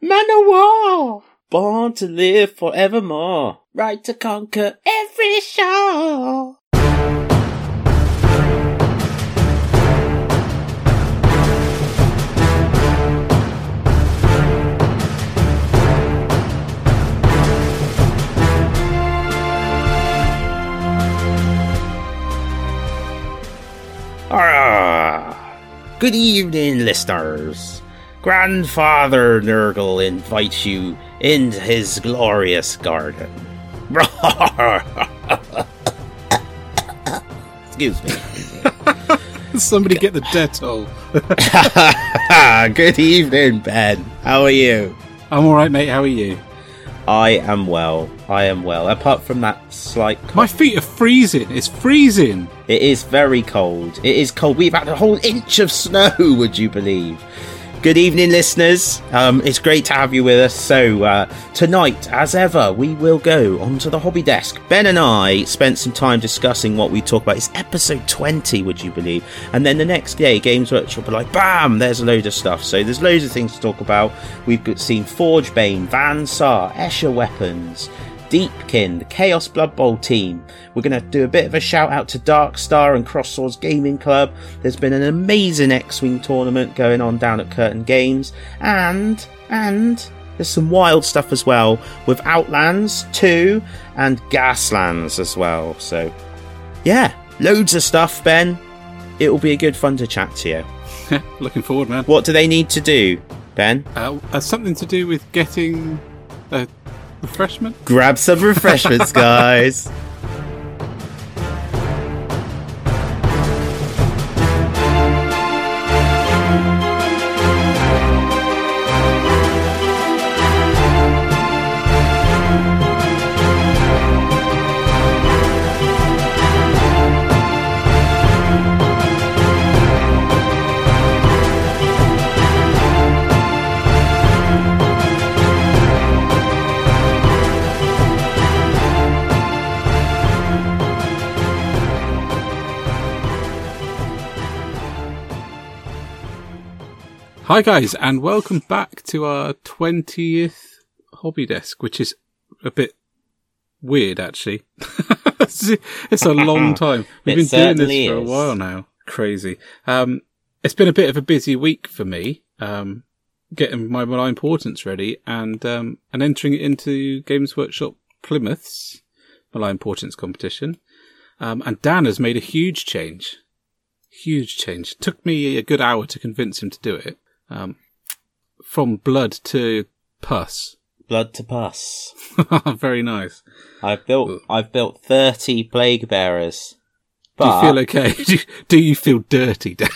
Man of war! Born to live forevermore. Right to conquer every shore. Ah, good evening, listeners. Grandfather Nurgle invites you into his glorious garden. Excuse me. Somebody get the Dettol. good evening, Ben. How are you? I'm alright, mate. How are you? I am well. I am well. Apart from that slight My feet are freezing. It's freezing. It is very cold. It is cold. We've had a whole inch of snow, would you believe? Good evening, listeners. Um, it's great to have you with us. So, uh, tonight, as ever, we will go onto the hobby desk. Ben and I spent some time discussing what we talk about. It's episode 20, would you believe? And then the next day, Games Workshop are like, bam, there's a load of stuff. So, there's loads of things to talk about. We've seen Forge Bane, Van Saar, Escher Weapons, Deepkin, the Chaos Blood Bowl team. We're going to do a bit of a shout out to Dark Star and Cross Swords Gaming Club. There's been an amazing X-Wing tournament going on down at Curtain Games. And, and, there's some wild stuff as well with Outlands 2 and Gaslands as well. So, yeah, loads of stuff, Ben. It will be a good fun to chat to you. Looking forward, man. What do they need to do, Ben? Uh, has something to do with getting a refreshment? Grab some refreshments, guys. Hi, guys, and welcome back to our 20th hobby desk, which is a bit weird, actually. it's a long time. We've It been doing this for a while now. Crazy. Um, it's been a bit of a busy week for me, um, getting my Malign Portents ready and, um, and entering it into Games Workshop Plymouth's Malign Portents competition. Um, and Dan has made a huge change. Huge change. Took me a good hour to convince him to do it. Um, from blood to pus. Blood to pus. Very nice. I've built I've built thirty plague bearers. Do you feel okay? Do you, do you feel dirty, Dan?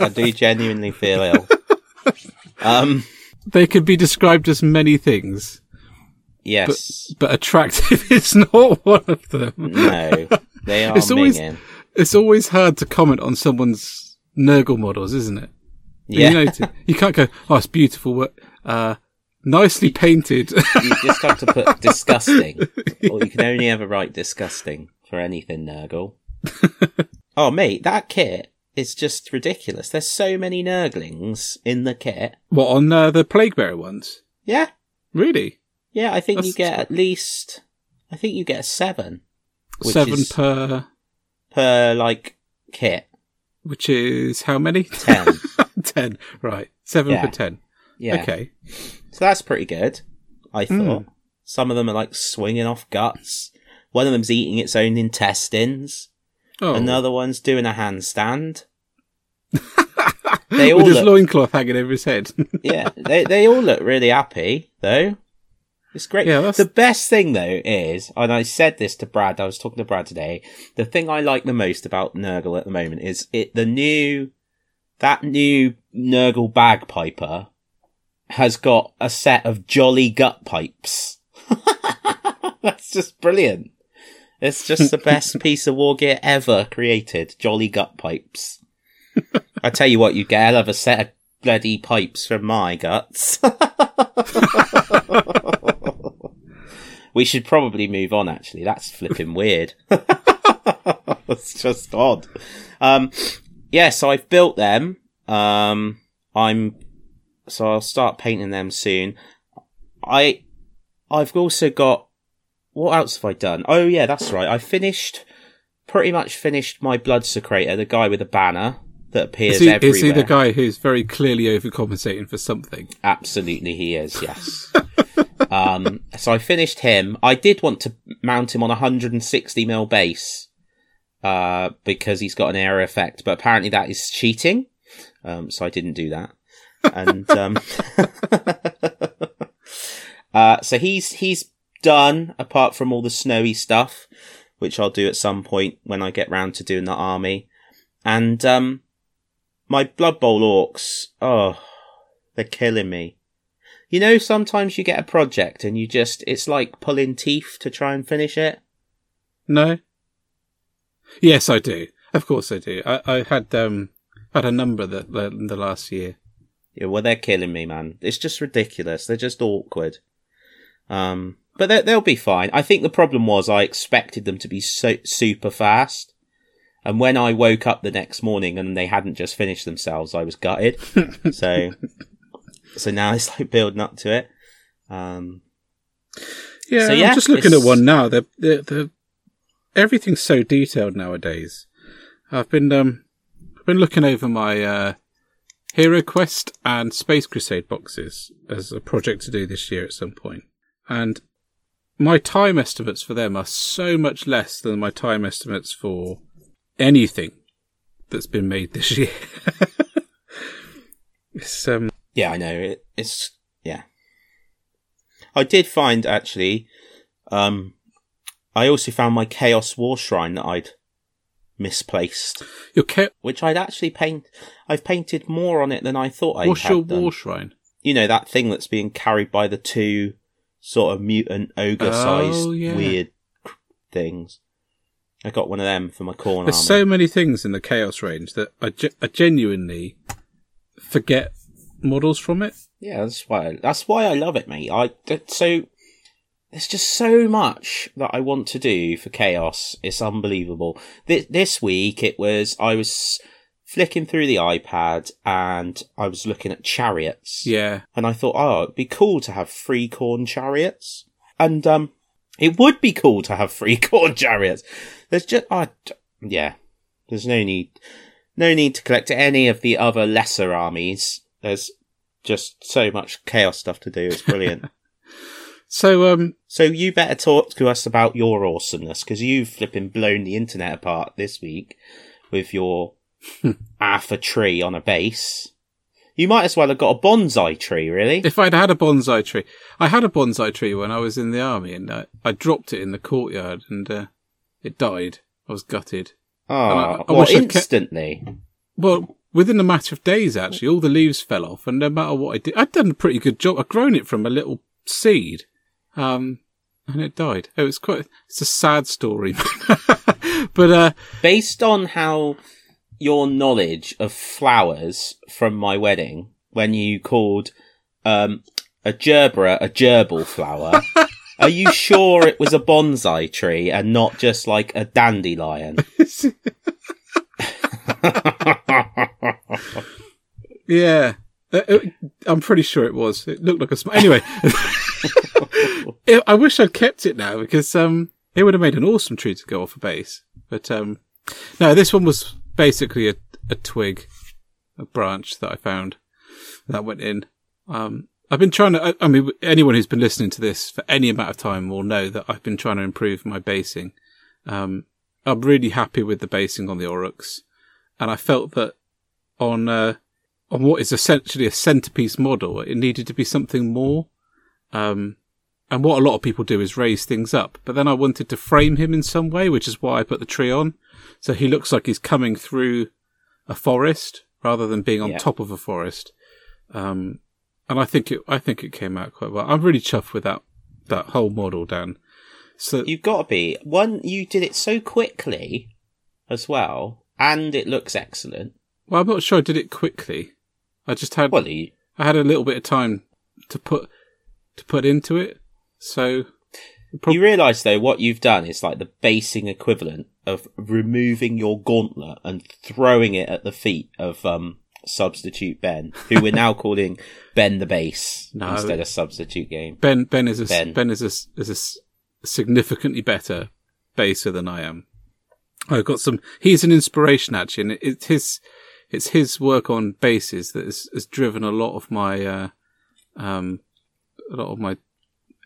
I do genuinely feel ill. Um they could be described as many things, yes. but attractive is not one of them. no. They are It's always- It's always hard to comment on someone's Nurgle models, isn't it? Yeah. You, can't go, oh, it's beautiful work. Uh, nicely painted. you just have to put disgusting. Or you can only ever write disgusting for anything, Nurgle. oh mate, that kit is just ridiculous. There's so many Nurglings in the kit. what, on uh, the Plague Bearer ones? Yeah. Really? Yeah, I think you get at least I think you get seven. Seven per, Per like kit. which is how many? Ten. ten. Right. Seven Yeah. per ten. Yeah. Okay. So that's pretty good, I Hmm. thought. Some of them are like swinging off guts. One of them's eating its own intestines. Oh, Another one's doing a handstand. they all with his look, loincloth hanging over his head. yeah, they they all look really happy though. It's great. Yeah, The best thing though is, and I said this to Brad. I was talking to Brad today. The thing I like the most about Nurgle at the moment is it the new that new Nurgle bagpiper has got a set of jolly gut pipes. That's just brilliant. It's just the best piece of war gear ever created. Jolly gut pipes. I tell you what, you get a hell of a set of bloody pipes from my guts. we should probably move on, actually. That's flipping weird. That's just odd. Um, yeah, so I've built them. Um, I'm so I'll start painting them soon. I I've also got what else have I done? Oh yeah, that's right. I finished pretty much finished my Bloodsecrator, the guy with the banner that appears Is he, everywhere. is he the guy who's very clearly overcompensating for something? Absolutely, he is. Yes. um, so I finished him. I did want to mount him on a 160 mil base uh, because he's got an area effect, but apparently that is cheating. Um, so I didn't do that. And um, uh, so he's he's done. Apart from all the snowy stuff, which I'll do at some point when I get round to doing the army. And um, my Blood Bowl orcs, oh, they're killing me. You know, sometimes you get a project and you just, it's like pulling teeth to try and finish it. No. Yes, I do. Of course, I do. I, I had um had a number that the, the last year. Yeah, well, they're killing me, man. It's just ridiculous. They're just awkward. Um, but they, they'll be fine. I think the problem was I expected them to be so super fast. And when I woke up the next morning and they hadn't just finished themselves, I was gutted. so, so now it's like building up to it. Um, Yeah, So, yeah, I'm just looking it's- at one now. They're, they're, they're, everything's so detailed nowadays. I've been um I've been looking over my uh, Hero Quest and Space Crusade boxes as a project to do this year at some point, and my time estimates for them are so much less than my time estimates for anything that's been made this year. it's um Yeah, I know. It, it's yeah. I did find actually. Um, I also found my Chaos War Shrine that I'd misplaced, your ca- which I'd actually paint. I've painted more on it than I thought I what's your done. war shrine? You know that thing that's being carried by the two sort of mutant ogre-sized Oh, yeah. weird things. I got one of them for my Khorne There's so many things in the Chaos range that I, ge- I genuinely forget models from it. Yeah, that's why. I, that's why I love it, mate. I so there's just so much that I want to do for chaos. It's unbelievable. This this week it was I was flicking through the iPad and I was looking at chariots. Yeah. and I thought, oh, it'd be cool to have free Khorne chariots, and um, it would be cool to have free Khorne chariots. There's just, oh, d- yeah, there's no need, no need to collect any of the other lesser armies. There's just so much chaos stuff to do. It's brilliant. So um so you better talk to us about your awesomeness because you've flipping blown the internet apart this week with your alpha tree on a base. You might as well have got a bonsai tree, really. if I'd had a bonsai tree, I had a bonsai tree when I was in the army, and I, I dropped it in the courtyard, and uh, it died. I was gutted. Oh, I- I well, wish I'd kept- instantly. Well, within a matter of days, actually, all the leaves fell off, and no matter what I did, I'd done a pretty good job. I'd grown it from a little seed, um, and it died. It was quite. It's a sad story, but uh, Based on how your knowledge of flowers from my wedding, when you called um, a gerbera a gerbil flower, are you sure it was a bonsai tree and not just like a dandelion? yeah, Uh, it- I'm pretty sure it was. It looked like a. Sm- anyway, It- I wish I'd kept it now because um, it would have made an awesome tree to go off a base. But um, no, this one was basically a, a twig, a branch that I found that went in. Um, I've been trying to. I, I mean, anyone who's been listening to this for any amount of time will know that I've been trying to improve my basing. Um, I'm really happy with the basing on the Orruks, and I felt that on uh, on what is essentially a centerpiece model, it needed to be something more. Um, and what a lot of people do is raise things up. But then I wanted to frame him in some way, which is why I put the tree on. So he looks like he's coming through a forest rather than being on Yeah. top of a forest. Um, and I think it, I think it came out quite well. I'm really chuffed with that, that whole model, Dan. So You've got to be. One, you did it so quickly as well, and it looks excellent. well, I'm not sure I did it quickly. I just had, Well, you, I had a little bit of time to put, to put into it. So Prob- you realise though what you've done is like the basing equivalent of removing your gauntlet and throwing it at the feet of um substitute Ben, who we're now calling Ben the Base No. instead of substitute game. Ben Ben is a Ben. Ben, is a is a significantly better baser than I am. I've got some. He's an inspiration actually, and it's his it's his work on bases that has, has driven a lot of my uh, um a lot of my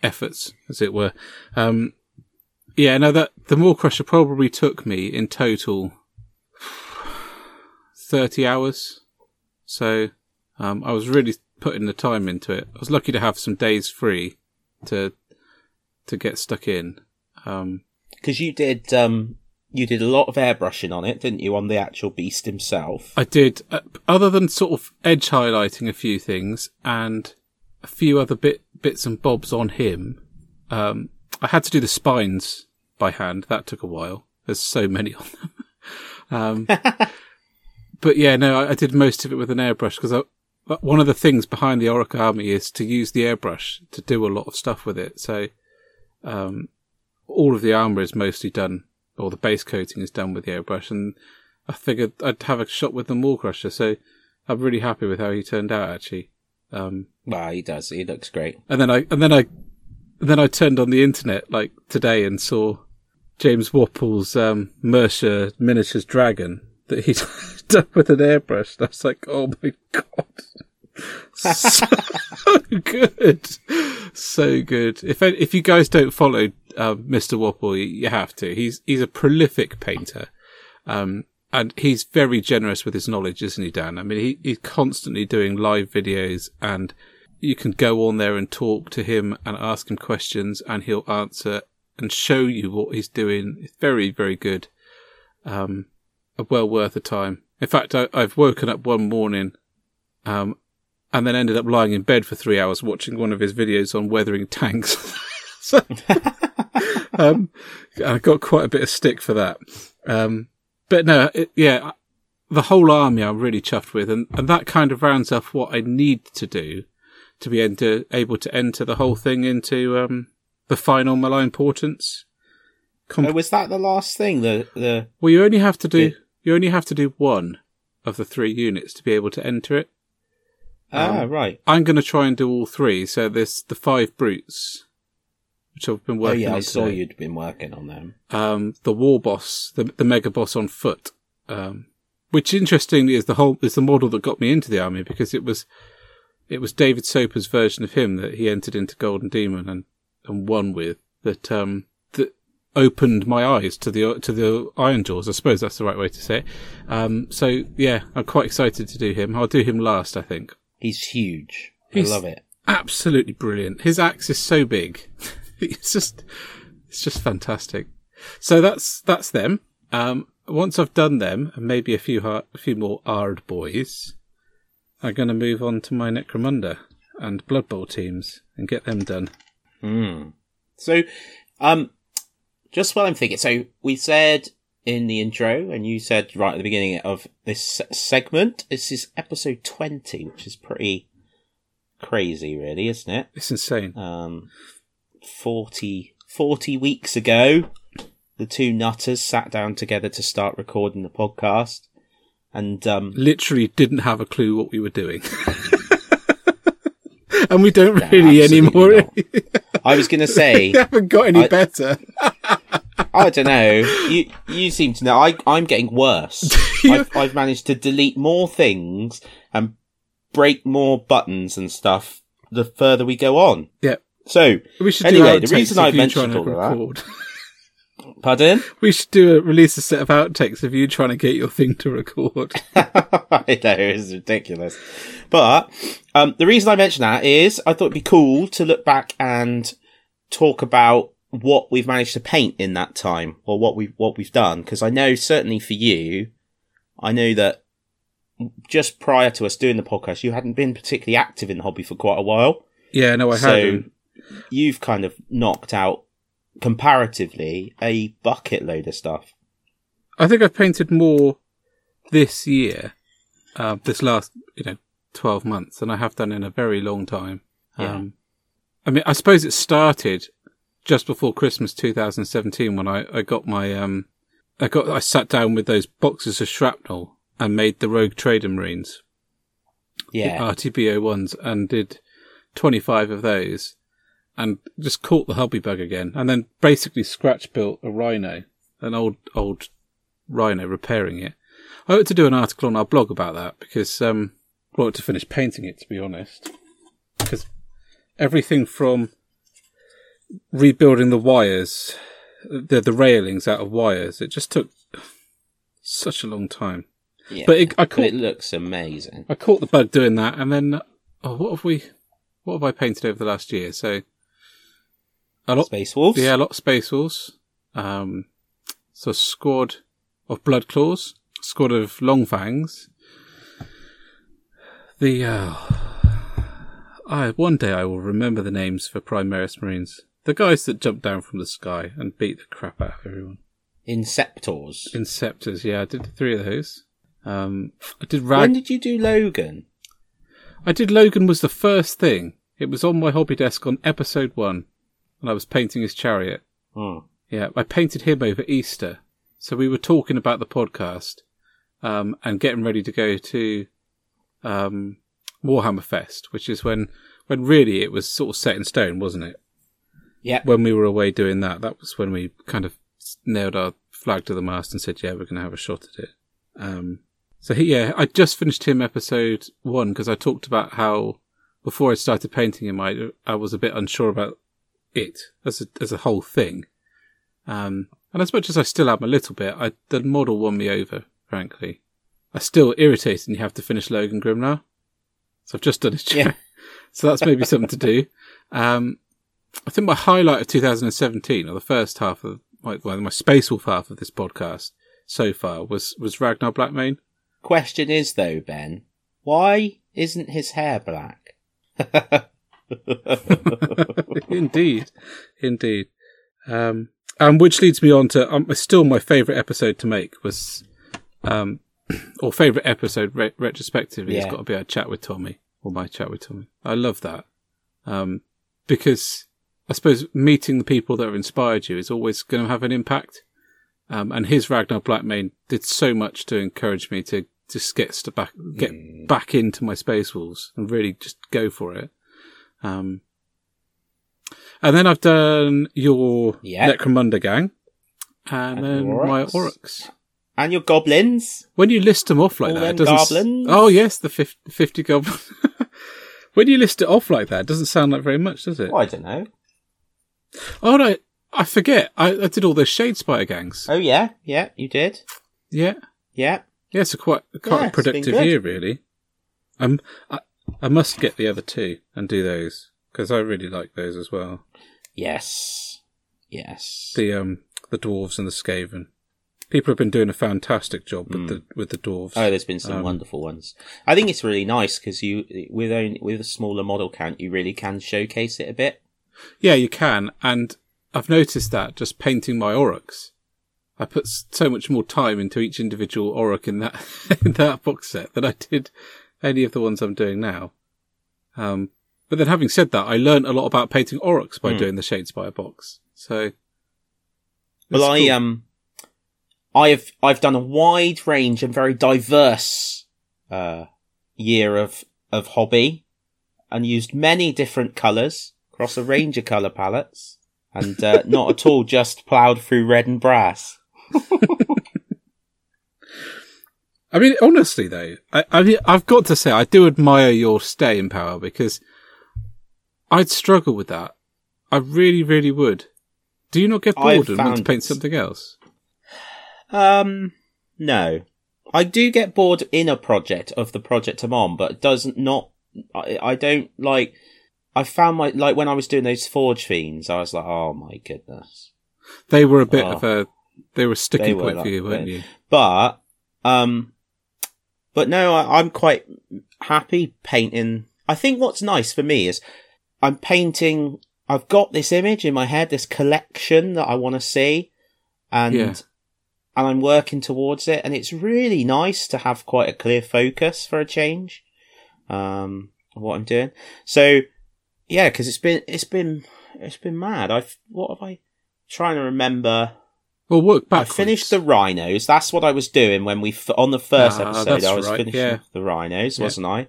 efforts, as it were. Um, yeah, no, that the Maw-krusha probably took me in total thirty hours. So um, I was really putting the time into it. I was lucky to have some days free to to get stuck in. Um, Because you did, um, you did a lot of airbrushing on it, didn't you, on the actual beast himself? I did, uh, other than sort of edge highlighting a few things and a few other bit bits and bobs on him. Um, I had to do the spines by hand. That took a while. There's so many on them. um, but yeah, no, I, I did most of it with an airbrush because one of the things behind the origami is to use the airbrush to do a lot of stuff with it. So, um, all of the armor is mostly done, or the base coating is done with the airbrush, and I figured I'd have a shot with the Maw-krusha. So, I'm really happy with how he turned out actually. Um, Well, he does. He looks great. and then I and then I and then I turned on the internet like today and saw James Wappel's um, Mierce miniatures dragon that he'd done with an airbrush. And I was like, oh my god, so good, so good. If if you guys don't follow um, Mr. Wappel, you, you have to. He's he's a prolific painter. Um, and he's very generous with his knowledge, isn't he, Dan? I mean, he, he's constantly doing live videos and you can go on there and talk to him and ask him questions and he'll answer and show you what he's doing. It's very, very good. Um, well worth the time. In fact, I, I've woken up one morning, um, and then ended up lying in bed for three hours watching one of his videos on weathering tanks. so, um, I got quite a bit of stick for that. Um, but no, it, yeah, the whole army I'm really chuffed with, and, and that kind of rounds off what I need to do to be enter, able to enter the whole thing into um, the final malign portents. Com- Oh, was that the last thing? The the well, you only have to do Yeah. you only have to do one of the three units to be able to enter it. ah right. I'm going to try and do all three. So there's the five brutes, which I've been Oh working yeah, on. I saw today. you'd been working on them. um, the war boss, the, the mega boss on foot, um, which interestingly is the whole, is the model that got me into the army because it was, it was David Soper's version of him that he entered into Golden Demon and, and won with that, um, that opened my eyes to the, to the Ironjawz. I suppose that's the right way to say it. Um, so yeah, I'm quite excited to do him. I'll do him last, I think. He's huge. He's- I love it. Absolutely brilliant. His axe is so big. it's just, it's just fantastic. So that's, that's them. Um, once I've done them and maybe a few, har- a few more Ard boys, I'm going to move on to my Necromunda and Blood Bowl teams and get them done. Mm. So, um, just while I'm thinking, so we said in the intro, and you said right at the beginning of this segment, this is episode 20, which is pretty crazy, really, isn't it? It's insane. Um, 40, 40 weeks ago, the two nutters sat down together to start recording the podcast. And, um, Literally didn't have a clue what we were doing. and we don't No, really anymore. I was going to say, we haven't got any I- better. I don't know. You you seem to know. I I'm getting worse. I've, I've managed to delete more things and break more buttons and stuff the further we go on. Yeah. So, We should Anyway, do the reason I mentioned all of that. Pardon? We should do a release a set of outtakes of you trying to get your thing to record. I know it's ridiculous, but um, the reason I mention that is I thought it'd be cool to look back and talk about what we've managed to paint in that time, or what we what we've done. Because I know certainly for you, I know that just prior to us doing the podcast, you hadn't been particularly active in the hobby for quite a while. yeah, no, I so haven't. You've kind of knocked out comparatively a bucket load of stuff. I think I've painted more this year, uh, this last, you know, 12 months than I have done in a very long time. Yeah. Um, I mean, I suppose it started just before Christmas 2017 when I, I got my, um, I got, I sat down with those boxes of shrapnel and made the Rogue Trader Marines Yeah. RTBO ones and did 25 of those and just caught the hobby bug again and then basically scratch built a Rhino, an old, old Rhino repairing it. I ought to do an article on our blog about that because, um, I want to finish painting it to be honest. Because everything from rebuilding the wires, the, the railings out of wires, it just took such a long time. yeah. But it, I caught it looks amazing. I caught the bug doing that, and then oh, what have we? What have I painted over the last year? So a lot, Space Wolves? yeah, a lot of Space Wolves. Um, so squad of Blood Claws, squad of Long Fangs. The uh, I one day I will remember the names for Primaris Marines, the guys that jump down from the sky and beat the crap out of everyone. Inceptors. Inceptors, yeah, I did three of those. Um, I did When did you do Logan? I did Logan was the first thing. It was on my hobby desk on episode one, and I was painting his chariot. Hmm. Yeah, I painted him over Easter. So we were talking about the podcast, um, and getting ready to go to, um, Warhammer Fest, which is when, when really it was sort of set in stone, wasn't it? Yeah. When we were away doing that, that was when we kind of nailed our flag to the mast and said, yeah, we're going to have a shot at it. Um, so he, yeah, I just finished him episode one because I talked about how before I started painting him, I, I was a bit unsure about it as a, as a whole thing. Um, and as much as I still am a little bit, I, the model won me over, frankly. I still irritated and you have to finish Logan Grimnar. So I've just done chair. Yeah. so that's maybe something to do. Um, I think my highlight of 2017, or the first half of my, well, my Space Wolf half of this podcast so far was, was Ragnar Blackmane. Question is though, Ben, why isn't his hair black? indeed, indeed. Um, and which leads me on to um, still my favourite episode to make was, um, or favourite episode re- retrospectively has got to be our chat with Tommy or my chat with Tommy. I love that um, because I suppose meeting the people that have inspired you is always going to have an impact. Um, and his Ragnar Blackmane did so much to encourage me to just get back, get Mm. back into my Space Wolves and really just go for it. Um, and then I've done your Yeah. Necromunda gang, and, And then your my orcs. Orruks. and your goblins? When you list them off like All that, doesn't. s- goblins? Oh yes, the 50, 50 goblins. when you list it off like that, it doesn't sound like very much, does it? Oh, I don't know. Oh no, I forget. I, I did all those Shadespire gangs. Oh yeah, yeah, you did. Yeah, Yeah. yeah. It's a quite quite Yeah, a productive year, really. I'm. I, I must get the other two and do those because I really like those as well. Yes. Yes. the um the dwarves and the skaven. People have been doing a fantastic job with Mm. the with the dwarves. Oh, there's been some Um, wonderful ones. I think it's really nice because you, with only, with a smaller model count, you really can showcase it a bit. Yeah, you can, and I've noticed that just painting my Orruks. I put so much more time into each individual Orruks in that in that box set than I did any of the ones I'm doing now. Um, but then having said that, I learned a lot about painting Orruks by Hmm. doing the Shadespire box. So, Well, it's I um, I've I've done a wide range and very diverse uh, year of of hobby, and used many different colours across a range of colour palettes, and uh, not at all just ploughed through red and brass. I mean, honestly though, I, I mean, I've got to say, I do admire your staying power because I'd struggle with that. I really, really would. Do you not get bored and want to paint something else? Um, no, I do get bored in a project of the project I'm on, but it doesn't not. I, I don't like. I found my like when I was doing those forge fiends, I was like, oh my goodness. They were a bit Oh. of a, they were a sticking point like for you, weren't you? But um, but no, I, I'm quite happy painting. I think what's nice for me is I'm painting. I've got this image in my head, this collection that I want to see, and Yeah. and I'm working towards it. And it's really nice to have quite a clear focus for a change. Um, of what I'm doing. So yeah, because it's been it's been it's been mad. I've what have I trying to remember? Well, work back. I finished the rhinos. That's what I was doing when we on the first Ah, episode. I was right, finishing yeah. the rhinos, Yeah. wasn't I?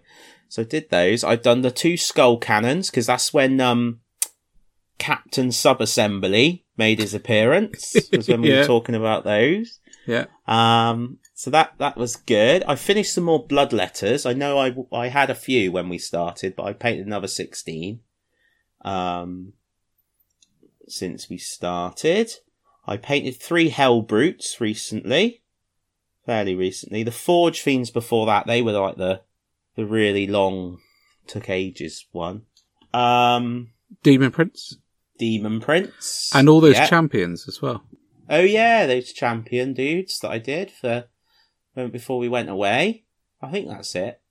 So I did those. I've done the two skull cannons because that's when um, Captain Subassembly made his appearance. was when we Yeah. were talking about those. Yeah. Um, so that that was good. I finished some more blood letters. I know I I had a few when we started, but I painted another sixteen. Um, since we started, I painted three Helbrutes recently, fairly recently. The Forge Fiends before that, they were like the the really long, took ages one. Um, Demon Prince. Demon Prince And all those Yeah. champions as well. Oh yeah, those champion dudes that I did for when- before we went away. I think that's it.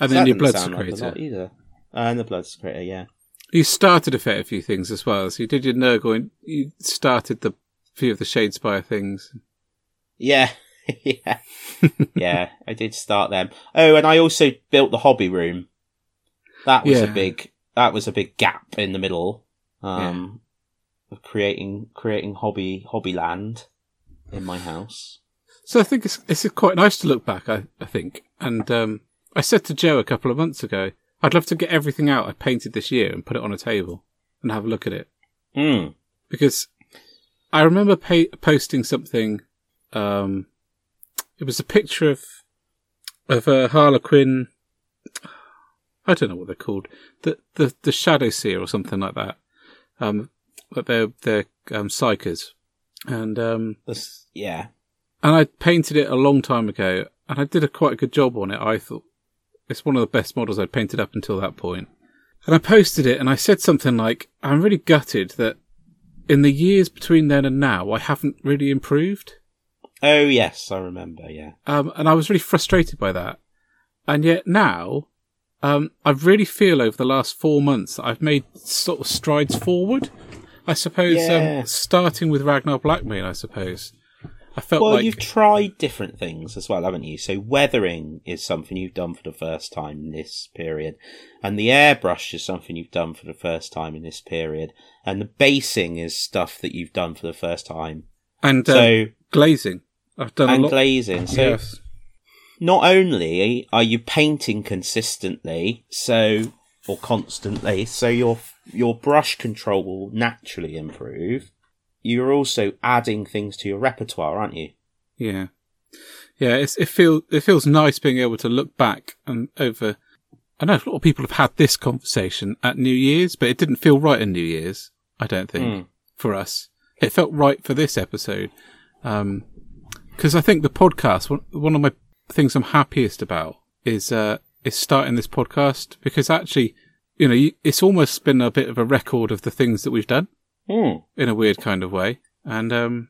And So then your Blood like a Secretor. lot either. Uh, and the Bloodsecrator, yeah. You started a fair few things as well. So you did your Nurgle and you started the few of the Shadespire things. Yeah, yeah, yeah. I did start them. Oh, and I also built the hobby room. That was a big. That was a big gap in the middle. Um, of creating creating hobby hobby land in my house. So I think it's it's quite nice to look back. I, I think, and um, I said to Joe a couple of months ago, I'd love to get everything out I painted this year and put it on a table and have a look at it Hmm. because I remember pa- posting something. Um, it was a picture of of a Harlequin. I don't know what they're called. The the the Shadow Seer or something like that. Um, but they're they're um, psykers, and um, This, yeah. and I painted it a long time ago, and I did a quite a good job on it. I thought it's one of the best models I'd painted up until that point. And I posted it, and I said something like, "I'm really gutted that in the years between then and now, I haven't really improved." Oh yes, I remember. Yeah. Um, and I was really frustrated by that. And yet now, um, I really feel over the last four months that I've made sort of strides forward. I suppose, Yeah. um, starting with Ragnar Blackmane, I suppose. I felt Well, like you've tried different things as well, haven't you? So weathering is something you've done for the first time in this period, and the airbrush is something you've done for the first time in this period, and the basing is stuff that you've done for the first time. and uh, So glazing. I've done a and glazing. So yes. not only are you painting consistently, so or constantly, so your your brush control will naturally improve. You're also adding things to your repertoire, aren't you? Yeah, yeah. It's, it feels it feels nice being able to look back and over. I know a lot of people have had this conversation at New Year's, but it didn't feel right in New Year's. I don't think Mm. for us. It felt right for this episode because I think the podcast one, one of my things I'm happiest about is uh, is starting this podcast because actually, you know, it's almost been a bit of a record of the things that we've done Hmm. in a weird kind of way. And um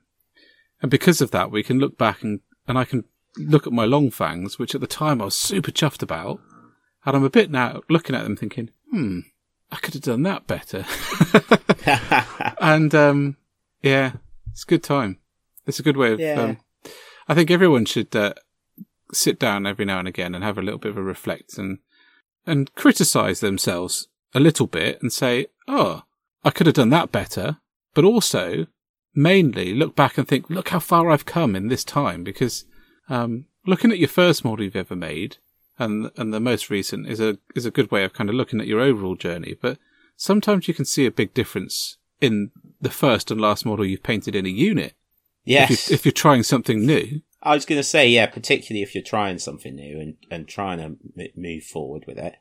and because of that we can look back and, and I can look at my long fangs, which at the time I was super chuffed about, and I'm a bit now looking at them thinking, hmm, I could have done that better. and um yeah, it's a good time. It's a good way of Yeah. um, I think everyone should uh, sit down every now and again and have a little bit of a reflect and and criticize themselves a little bit and say, "Oh, I could have done that better," but also mainly look back and think, "Look how far I've come in this time." Because um, looking at your first model you've ever made and and the most recent is a is a good way of kind of looking at your overall journey. But sometimes you can see a big difference in the first and last model you've painted in a unit yes. if, you, if you're trying something new. I was going to say, yeah, particularly if you're trying something new and, and trying to m- move forward with it.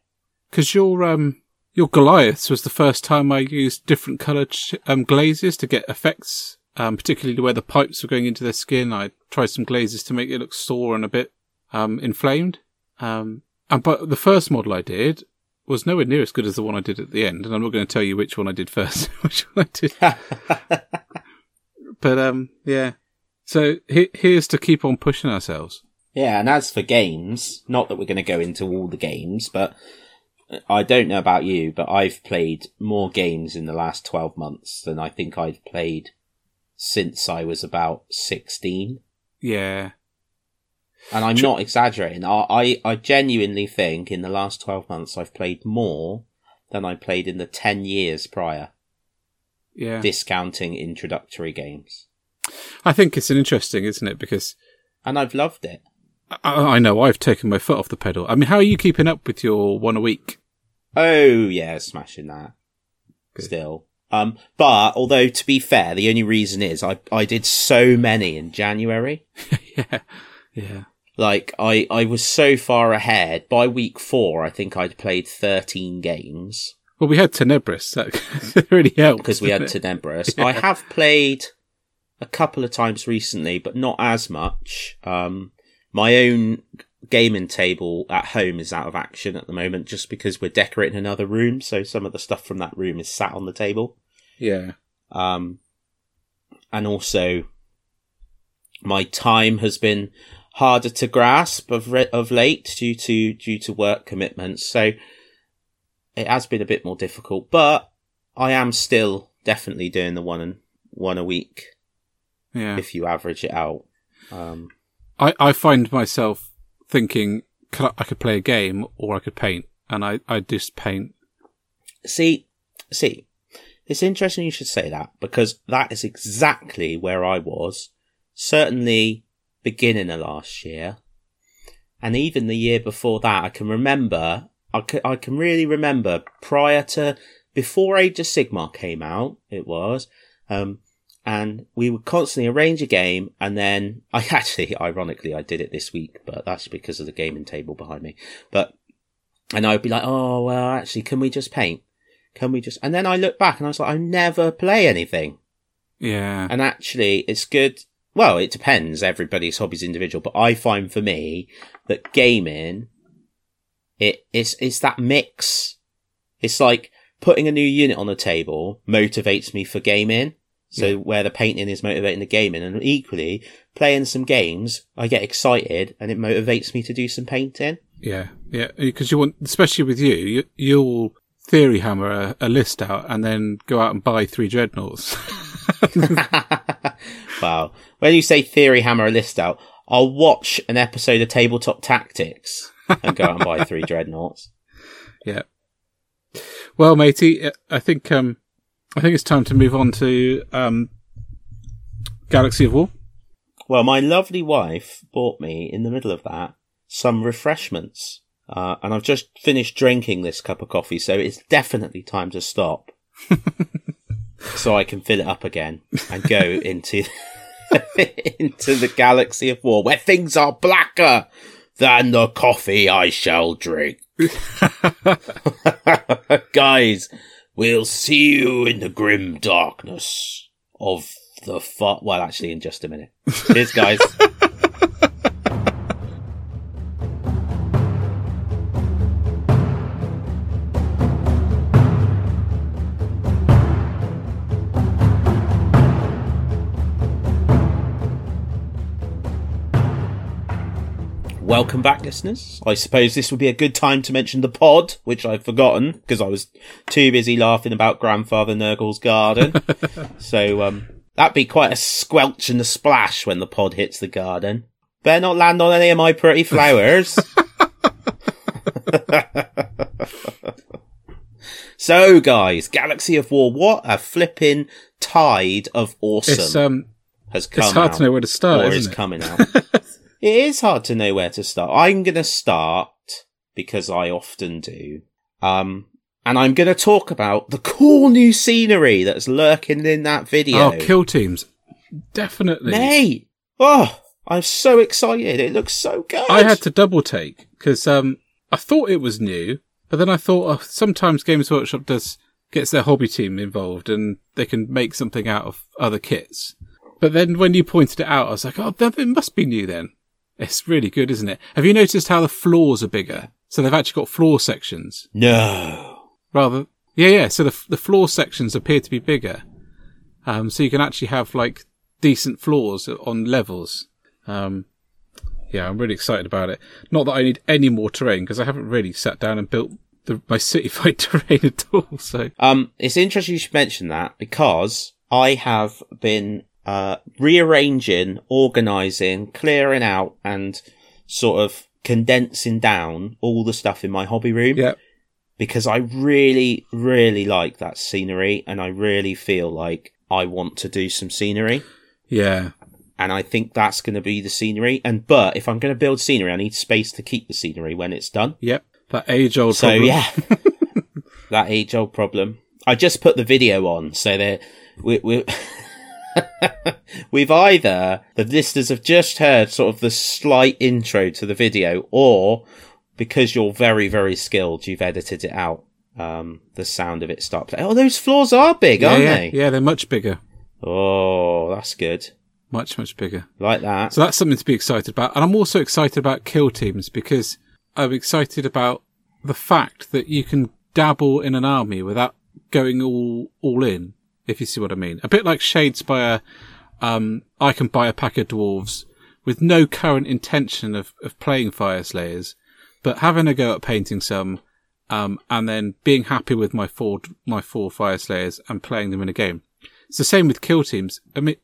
Because your um your Goliaths was the first time I used different coloured sh- um, glazes to get effects, um, particularly where the pipes were going into their skin. I tried some glazes to make it look sore and a bit um, inflamed. Um, and but the first model I did was nowhere near as good as the one I did at the end. And I'm not going to tell you which one I did first, which one I did. But um, yeah. So he- here's to keep on pushing ourselves. Yeah, and as for games, not that we're going to go into all the games, but I don't know about you, but I've played more games in the last 12 months than I think I've played since I was about 16. Yeah. And I'm Tr- not exaggerating. I, I, I genuinely think in the last 12 months I've played more than I played in the 10 years prior, Yeah. discounting introductory games. I think it's an interesting, isn't it? Because And I've loved it. I, I know I've taken my foot off the pedal. I mean, how are you keeping up with your one a week? Oh yeah, smashing that. Good. Still. Um, but although to be fair, the only reason is I, I did so many in January. yeah, yeah. Like I, I was so far ahead. By week four, I think I'd played 13 games Well, we had Tenebris. That really helped because we had? Tenebris. I have played a couple of times recently, but not as much. Um, my own gaming table at home is out of action at the moment just because we're decorating another room. So some of the stuff from that room is sat on the table. Yeah, Um, and also my time has been harder to grasp of re- of late due to due to work commitments. So it has been a bit more difficult, but I am still definitely doing the one and one a week yeah. if you average it out. Um, I, I find myself thinking I, I could play a game or I could paint, and I, I just paint. see, see, it's interesting you should say that because that is exactly where I was. Certainly beginning of last year. And even the year before that, I can remember, I can, I can really remember prior to, before Age of Sigmar came out, it was, um, and we would constantly arrange a game and then I actually, ironically, I did it this week, but that's because of the gaming table behind me. But, and I would be like, oh, well, actually, can we just paint? Can we just, and then I look back and I was like, I never play anything. Yeah, And actually, it's good. Well, it depends. Everybody's hobby's individual, but I find for me that gaming, it it's it's that mix. It's like putting a new unit on the table motivates me for gaming. So Yeah. where the painting is motivating the gaming, and equally playing some games, I get excited and it motivates me to do some painting. yeah, yeah. Because you want, especially with you, you you'll theory hammer a, a list out and then go out and buy three dreadnoughts. wow. When you say theory hammer a list out, I'll watch an episode of Tabletop Tactics and go out and buy three dreadnoughts. yeah. Well, matey, I think um, I think it's time to move on to um, Galaxy of War. Well, my lovely wife bought me in the middle of that some refreshments. Uh, and I've just finished drinking this cup of coffee, so it's definitely time to stop. so I can fill it up again and go into into the galaxy of war where things are blacker than the coffee I shall drink. Guys, we'll see you in the grim darkness of the far. Well, actually, in just a minute. Cheers, guys. Welcome back, listeners. I suppose this would be a good time to mention the pod, which I've forgotten because I was too busy laughing about Grandfather Nurgle's garden. so, um, that'd be quite a squelch and a splash when the pod hits the garden. Better not land on any of my pretty flowers. so, guys, Galaxy of War, what a flipping tide of awesome It's um, has come it's hard out to know where to start, or is it? coming out. it is hard to know where to start. I'm going to start because I often do. Um, and I'm going to talk about the cool new scenery that's lurking in that video. Oh, kill teams, definitely. Mate! Oh, I'm so excited. It looks so good. I had to double take because um, I thought it was new, but then I thought oh, sometimes Games Workshop does gets their hobby team involved and they can make something out of other kits. But then when you pointed it out, I was like, oh, that it must be new then. It's really good, isn't it? Have you noticed how the floors are bigger? So they've actually got floor sections No. rather. Yeah, yeah. So the the floor sections appear to be bigger. Um, so you can actually have like decent floors on levels. Um, yeah, I'm really excited about it. Not that I need any more terrain because I haven't really sat down and built the, my cityfied terrain at all. So Um, it's interesting you should mention that because I have been uh, rearranging, organising, clearing out, and sort of condensing down all the stuff in my hobby room yeah, because I really, really like that scenery, and I really feel like I want to do some scenery. yeah, and I think that's going to be the scenery. And but if I'm going to build scenery, I need space to keep the scenery when it's done. Yep. That age old So problem. yeah, that age old problem. I just put the video on, so that we, we we've either the listeners have just heard sort of the slight intro to the video, or because you're very very skilled, you've edited it out. Um, the sound of it stopped. Oh, those floors are big, yeah, aren't yeah, they? yeah, they're much bigger. Oh, that's good. Much, much bigger. Like that. So that's something to be excited about. And I'm also excited about kill teams because I'm excited about the fact that you can dabble in an army without going all, all in, if you see what I mean. A bit like Shadespire, um, I can buy a pack of dwarves with no current intention of, of playing Fyreslayers, but having a go at painting some, um, and then being happy with my four, my four Fyreslayers and playing them in a game. It's the same with kill teams. I mean,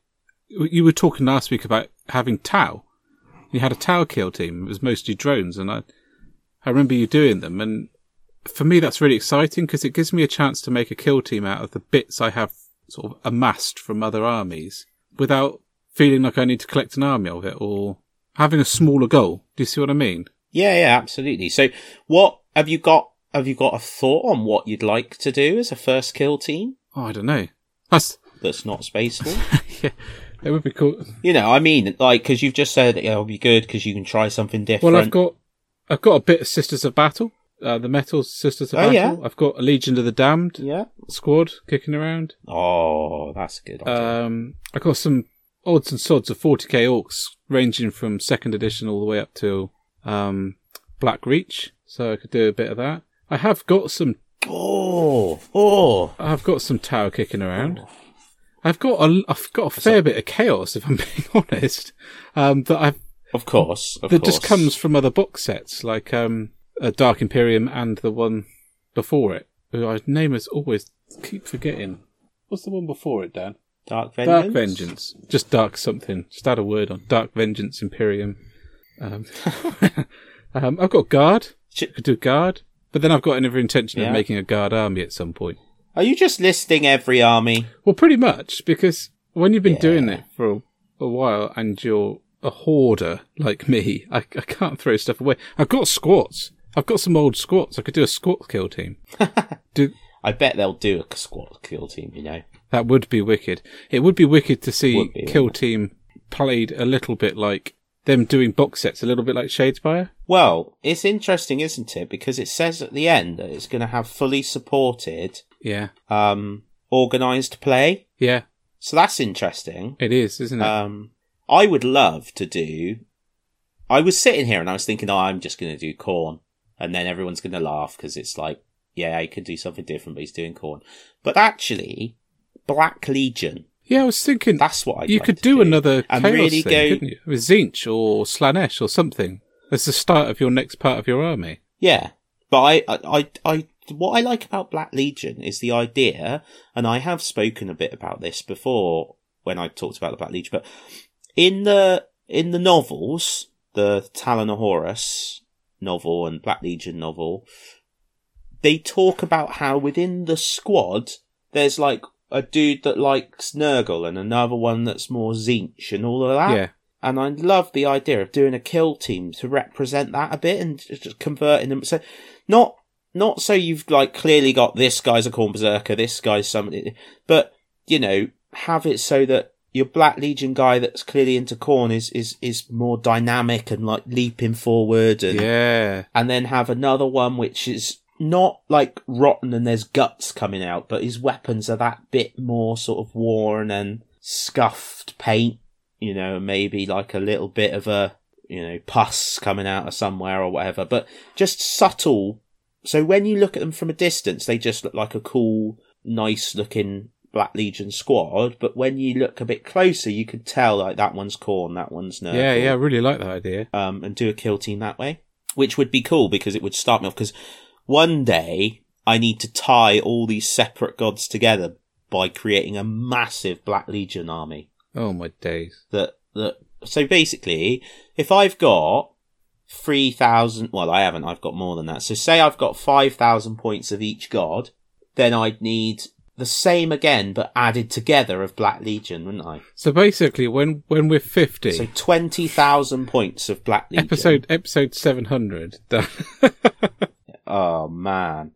you were talking last week about having Tau. You had a Tau kill team. It was mostly drones, and I, I remember you doing them. And for me, that's really exciting because it gives me a chance to make a kill team out of the bits I have sort of amassed from other armies without feeling like I need to collect an army of it or having a smaller goal. Do you see what I mean? Yeah, yeah, absolutely. So, what have you got? Have you got a thought on what you'd like to do as a first kill team Oh, I don't know. That's that's not spaceful? yeah, that would be cool. you know, I mean, like because you've just said it'll be good because you can try something different. Well, I've got I've got a bit of Sisters of Battle, uh, the Metal Sisters of Oh, Battle. yeah. I've got a Legion of the Damned yeah. squad kicking around. Oh, that's a good. Idea. Um, I got some odds and sods of 40k orcs ranging from second edition all the way up to um, Black Reach, so I could do a bit of that. I have got some. oh, oh, I've got some Tau kicking around. I've got a. I've got a fair bit of chaos, if I'm being honest. Um, that I've of course, of that course. just comes from other box sets, like um, a Dark Imperium and the one before it. Who I name is always keep forgetting. What's the one before it, Dan? Dark Vengeance. Dark Vengeance. Just Dark something. Just add a word on. Dark Vengeance Imperium. Um, um, I've got Guard. I could do Guard. But then I've got every intention Yeah. of making a Guard army at some point. Are you just listing every army? Well, pretty much, because when you've been Yeah. doing it for a, a while and you're a hoarder like me, I, I can't throw stuff away. I've got squats. I've got some old squats. I could do a squat kill team. do, I bet they'll do a squad kill team. You know. That would be wicked. It would be wicked to see be, Kill. Team played a little bit like them doing box sets, a little bit like Shadespire. Well, it's interesting, isn't it? Because it says at the end that it's going to have fully supported, Yeah, um, organized play. yeah, So that's interesting. it is, isn't it? Um, I would love to do. I was sitting here and I was thinking, oh, I'm just going to do Khorne, and then everyone's going to laugh because it's like, yeah, he could do something different, but he's doing Khorne. But actually, Black Legion. yeah, I was thinking That's what I. you could do, another and chaos really thing, go- couldn't you? With Tzeentch or Slaanesh or something. As the start of your next part of your army. Yeah, but I, I, I, I, what I like about Black Legion is the idea, and I have spoken a bit about this before when I talked about the Black Legion, but in the in the novels, the Talon of Horus novel and Black Legion novel, they talk about how within the squad there's like a dude that likes Nurgle and another one that's more Tzeentch and all of that. yeah, And I love the idea of doing a kill team to represent that a bit and just converting them. So not, not so you've like clearly got this guy's a Khorne berserker, this guy's somebody, but you know, have it so that your Black Legion guy that's clearly into Khorne is, is, is more dynamic and like leaping forward and, yeah, and then have another one which is not like rotten and there's guts coming out, but his weapons are that bit more sort of worn and scuffed paint, you know, maybe like a little bit of a, you know, pus coming out of somewhere or whatever, but just subtle. So when you look at them from a distance, they just look like a cool, nice looking Black Legion squad, but when you look a bit closer, you could tell like that one's Khorne, that one's Nurgle yeah, yeah. I really like that idea. um, and do a kill team that way, which would be cool because it would start me off. Because one day I need to tie all these separate gods together by creating a massive Black Legion army. Oh my days. That that so basically, if I've got three thousand, well, I haven't. I've got more than that. So say I've got five thousand points of each god, then I'd need the same again, but added together of Black Legion, wouldn't I? So basically, when when we're fifty, So twenty thousand points of Black Legion. episode episode seven hundred, Oh man,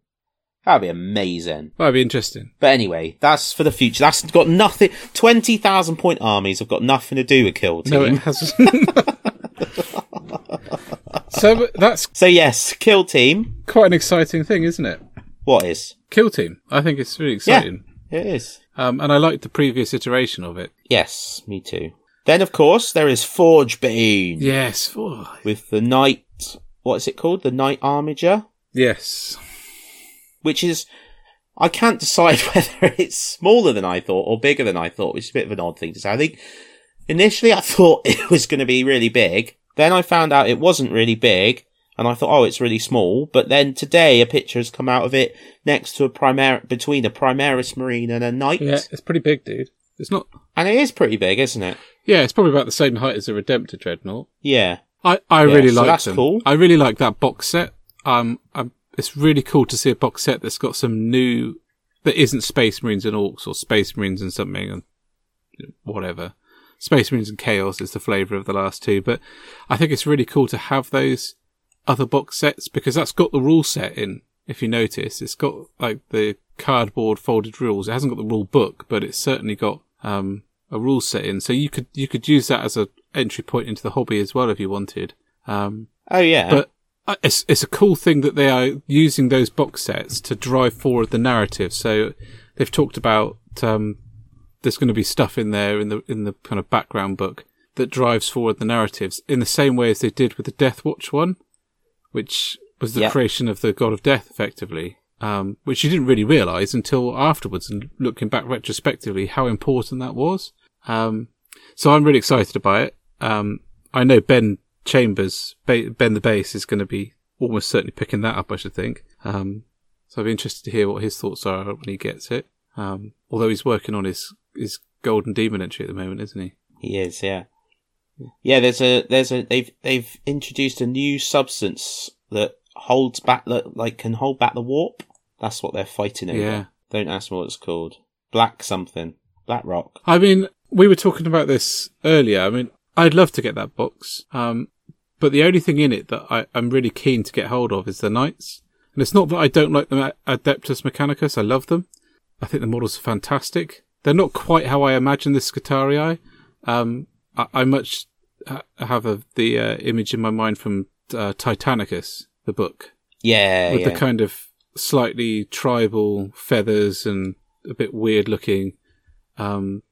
that'd be amazing. might be interesting. But anyway, that's for the future. That's got nothing. Twenty thousand point armies have got nothing to do with Kill Team. No, it hasn't. so that's So yes, Kill Team. quite an exciting thing, isn't it? What is? Kill Team. I think it's really Yeah. exciting. It is. Um, and I liked the previous iteration of it. Yes, me too. Then of course there is Forgebane Yes. Oh, with the Knight. What is it called? The Knight Armiger, yes. which is. I can't decide whether it's smaller than I thought or bigger than I thought, which is a bit of an odd thing to say. I think initially I thought it was going to be really big. Then I found out it wasn't really big, and I thought, oh, it's really small. But then today a picture has come out of it next to a primar between a Primaris Marine and a Knight, Yeah, it's pretty big, dude. It's not. and it is pretty big, isn't it? Yeah, it's probably about the same height as a Redemptor Dreadnought. Yeah. I, I Yeah, really so like that's them. cool. I really like that box set. Um, um, it's really cool to see a box set that's got some new that isn't Space Marines and Orcs or Space Marines and something and whatever. Space Marines and Chaos is the flavour of the last two, but I think it's really cool to have those other box sets because that's got the rule set in. If you notice, it's got like the cardboard folded rules. It hasn't got the rule book, but it's certainly got um, a rule set in. So you could you could use that as a entry point into the hobby as well if you wanted. Um, Oh yeah. but uh, it's it's a cool thing that they are using those box sets to drive forward the narrative. So they've talked about um, there's going to be stuff in there in the in the kind of background book that drives forward the narratives in the same way as they did with the Deathwatch one, which was the Yeah. creation of the God of Death, effectively. Um, which you didn't really realize until afterwards and looking back retrospectively how important that was. Um, so I'm really excited about it. Um, I know Ben Chambers, Ben the Bass, is going to be almost certainly picking that up, I should think. Um, so I'd be interested to hear what his thoughts are when he gets it. Um, although he's working on his, his Golden Demon entry at the moment, isn't he? He is, yeah. Yeah, there's a there's a they've they've introduced a new substance that holds back that like can hold back the warp. That's what they're fighting over. Yeah. Don't ask me what it's called. Black something. Black rock. I mean, we were talking about this earlier. I mean, I'd love to get that box. Um, but the only thing in it that I, I'm really keen to get hold of is the Knights. And it's not that I don't like them at Adeptus Mechanicus. I love them. I think the models are fantastic. They're not quite how I imagine the Skitarii. Um, I, I much have a, the uh, image in my mind from uh, Titanicus, the book Yeah, with yeah. the kind of slightly tribal feathers and a bit weird looking, um,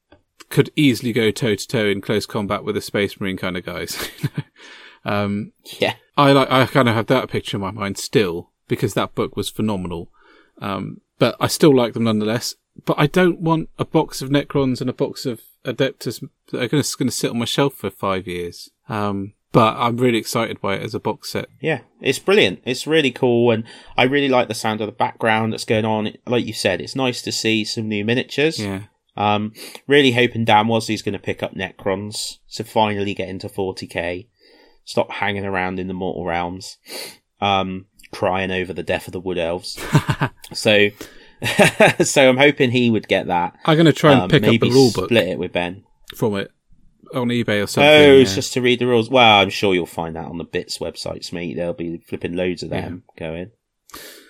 could easily go toe to toe in close combat with the Space Marine kind of guys. um, yeah. I like, I kind of have that picture in my mind still because that book was phenomenal. Um, but I still like them nonetheless. But I don't want a box of Necrons and a box of Adeptus that are going to, sit on my shelf for five years. Um, but I'm really excited by it as a box set. Yeah, it's brilliant. It's really cool, and I really like the sound of the background that's going on. Like you said, it's nice to see some new miniatures. Yeah. Um, really hoping Dan Wasley's going to pick up Necrons to finally get into 40k. Stop hanging around in the mortal realms, um, crying over the death of the wood elves. so, so I'm hoping he would get that. I'm going to try and Um, pick up the rule book split it with Ben. from it on eBay or something. Oh, it's yeah. just to read the rules. Well, I'm sure you'll find that on the bits websites, mate. There'll be flipping loads of them going.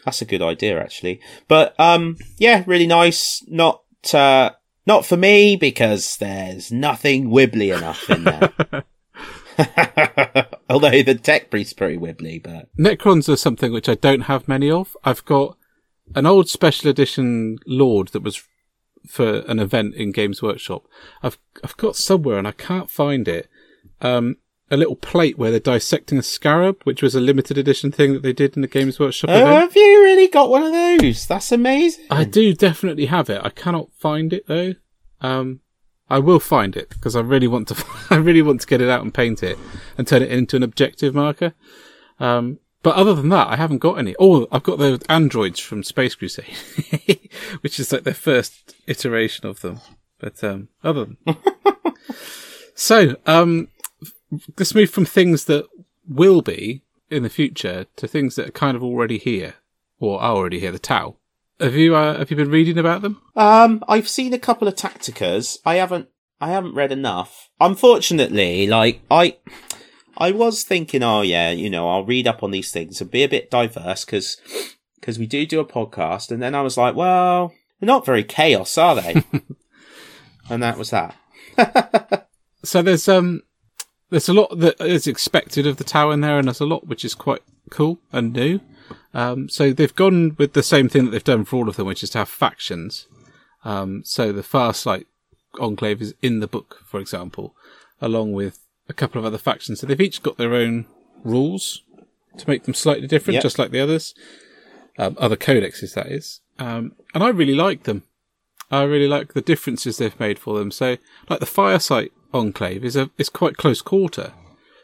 That's a good idea, actually. But um, yeah, really nice. Not uh, not for me because there's nothing wibbly enough in there. Although the tech brief's pretty wibbly, but Necrons are something which I don't have many of. I've got an old special edition Lord that was for an event in Games Workshop. I've I've got somewhere and I can't find it. Um, a little plate where they're dissecting a scarab, which was a limited edition thing that they did in the Games Workshop oh, event. have you really got one of those? That's amazing. I do definitely have it. I cannot find it though. Um, I will find it because I really want to. I really want to get it out and paint it and turn it into an objective marker. Um, but other than that, I haven't got any. Oh, I've got the androids from Space Crusade, which is like their first iteration of them. But um, other than so, um, let's move from things that will be in the future to things that are kind of already here or are already here. The Tau. Have you uh, have you been reading about them? Um, I've seen a couple of Tacticas. I haven't. I haven't read enough. Unfortunately, like I, I was thinking, oh yeah, you know, I'll read up on these things and be a bit diverse because because we do do a podcast. And then I was like, well, they're not very chaos, are they? and that was that. so there's um there's a lot that is expected of the Tau in there, and there's a lot which is quite cool and new. Um, so they've gone with the same thing that they've done for all of them, which is to have factions. Um, so the Farsight Enclave is in the book, for example, along with a couple of other factions. So they've each got their own rules to make them slightly different, yep. just like the others. Um, other codexes, that is. Um, and I really like them. I really like the differences they've made for them. So, like the Farsight Enclave is a is quite close quarter,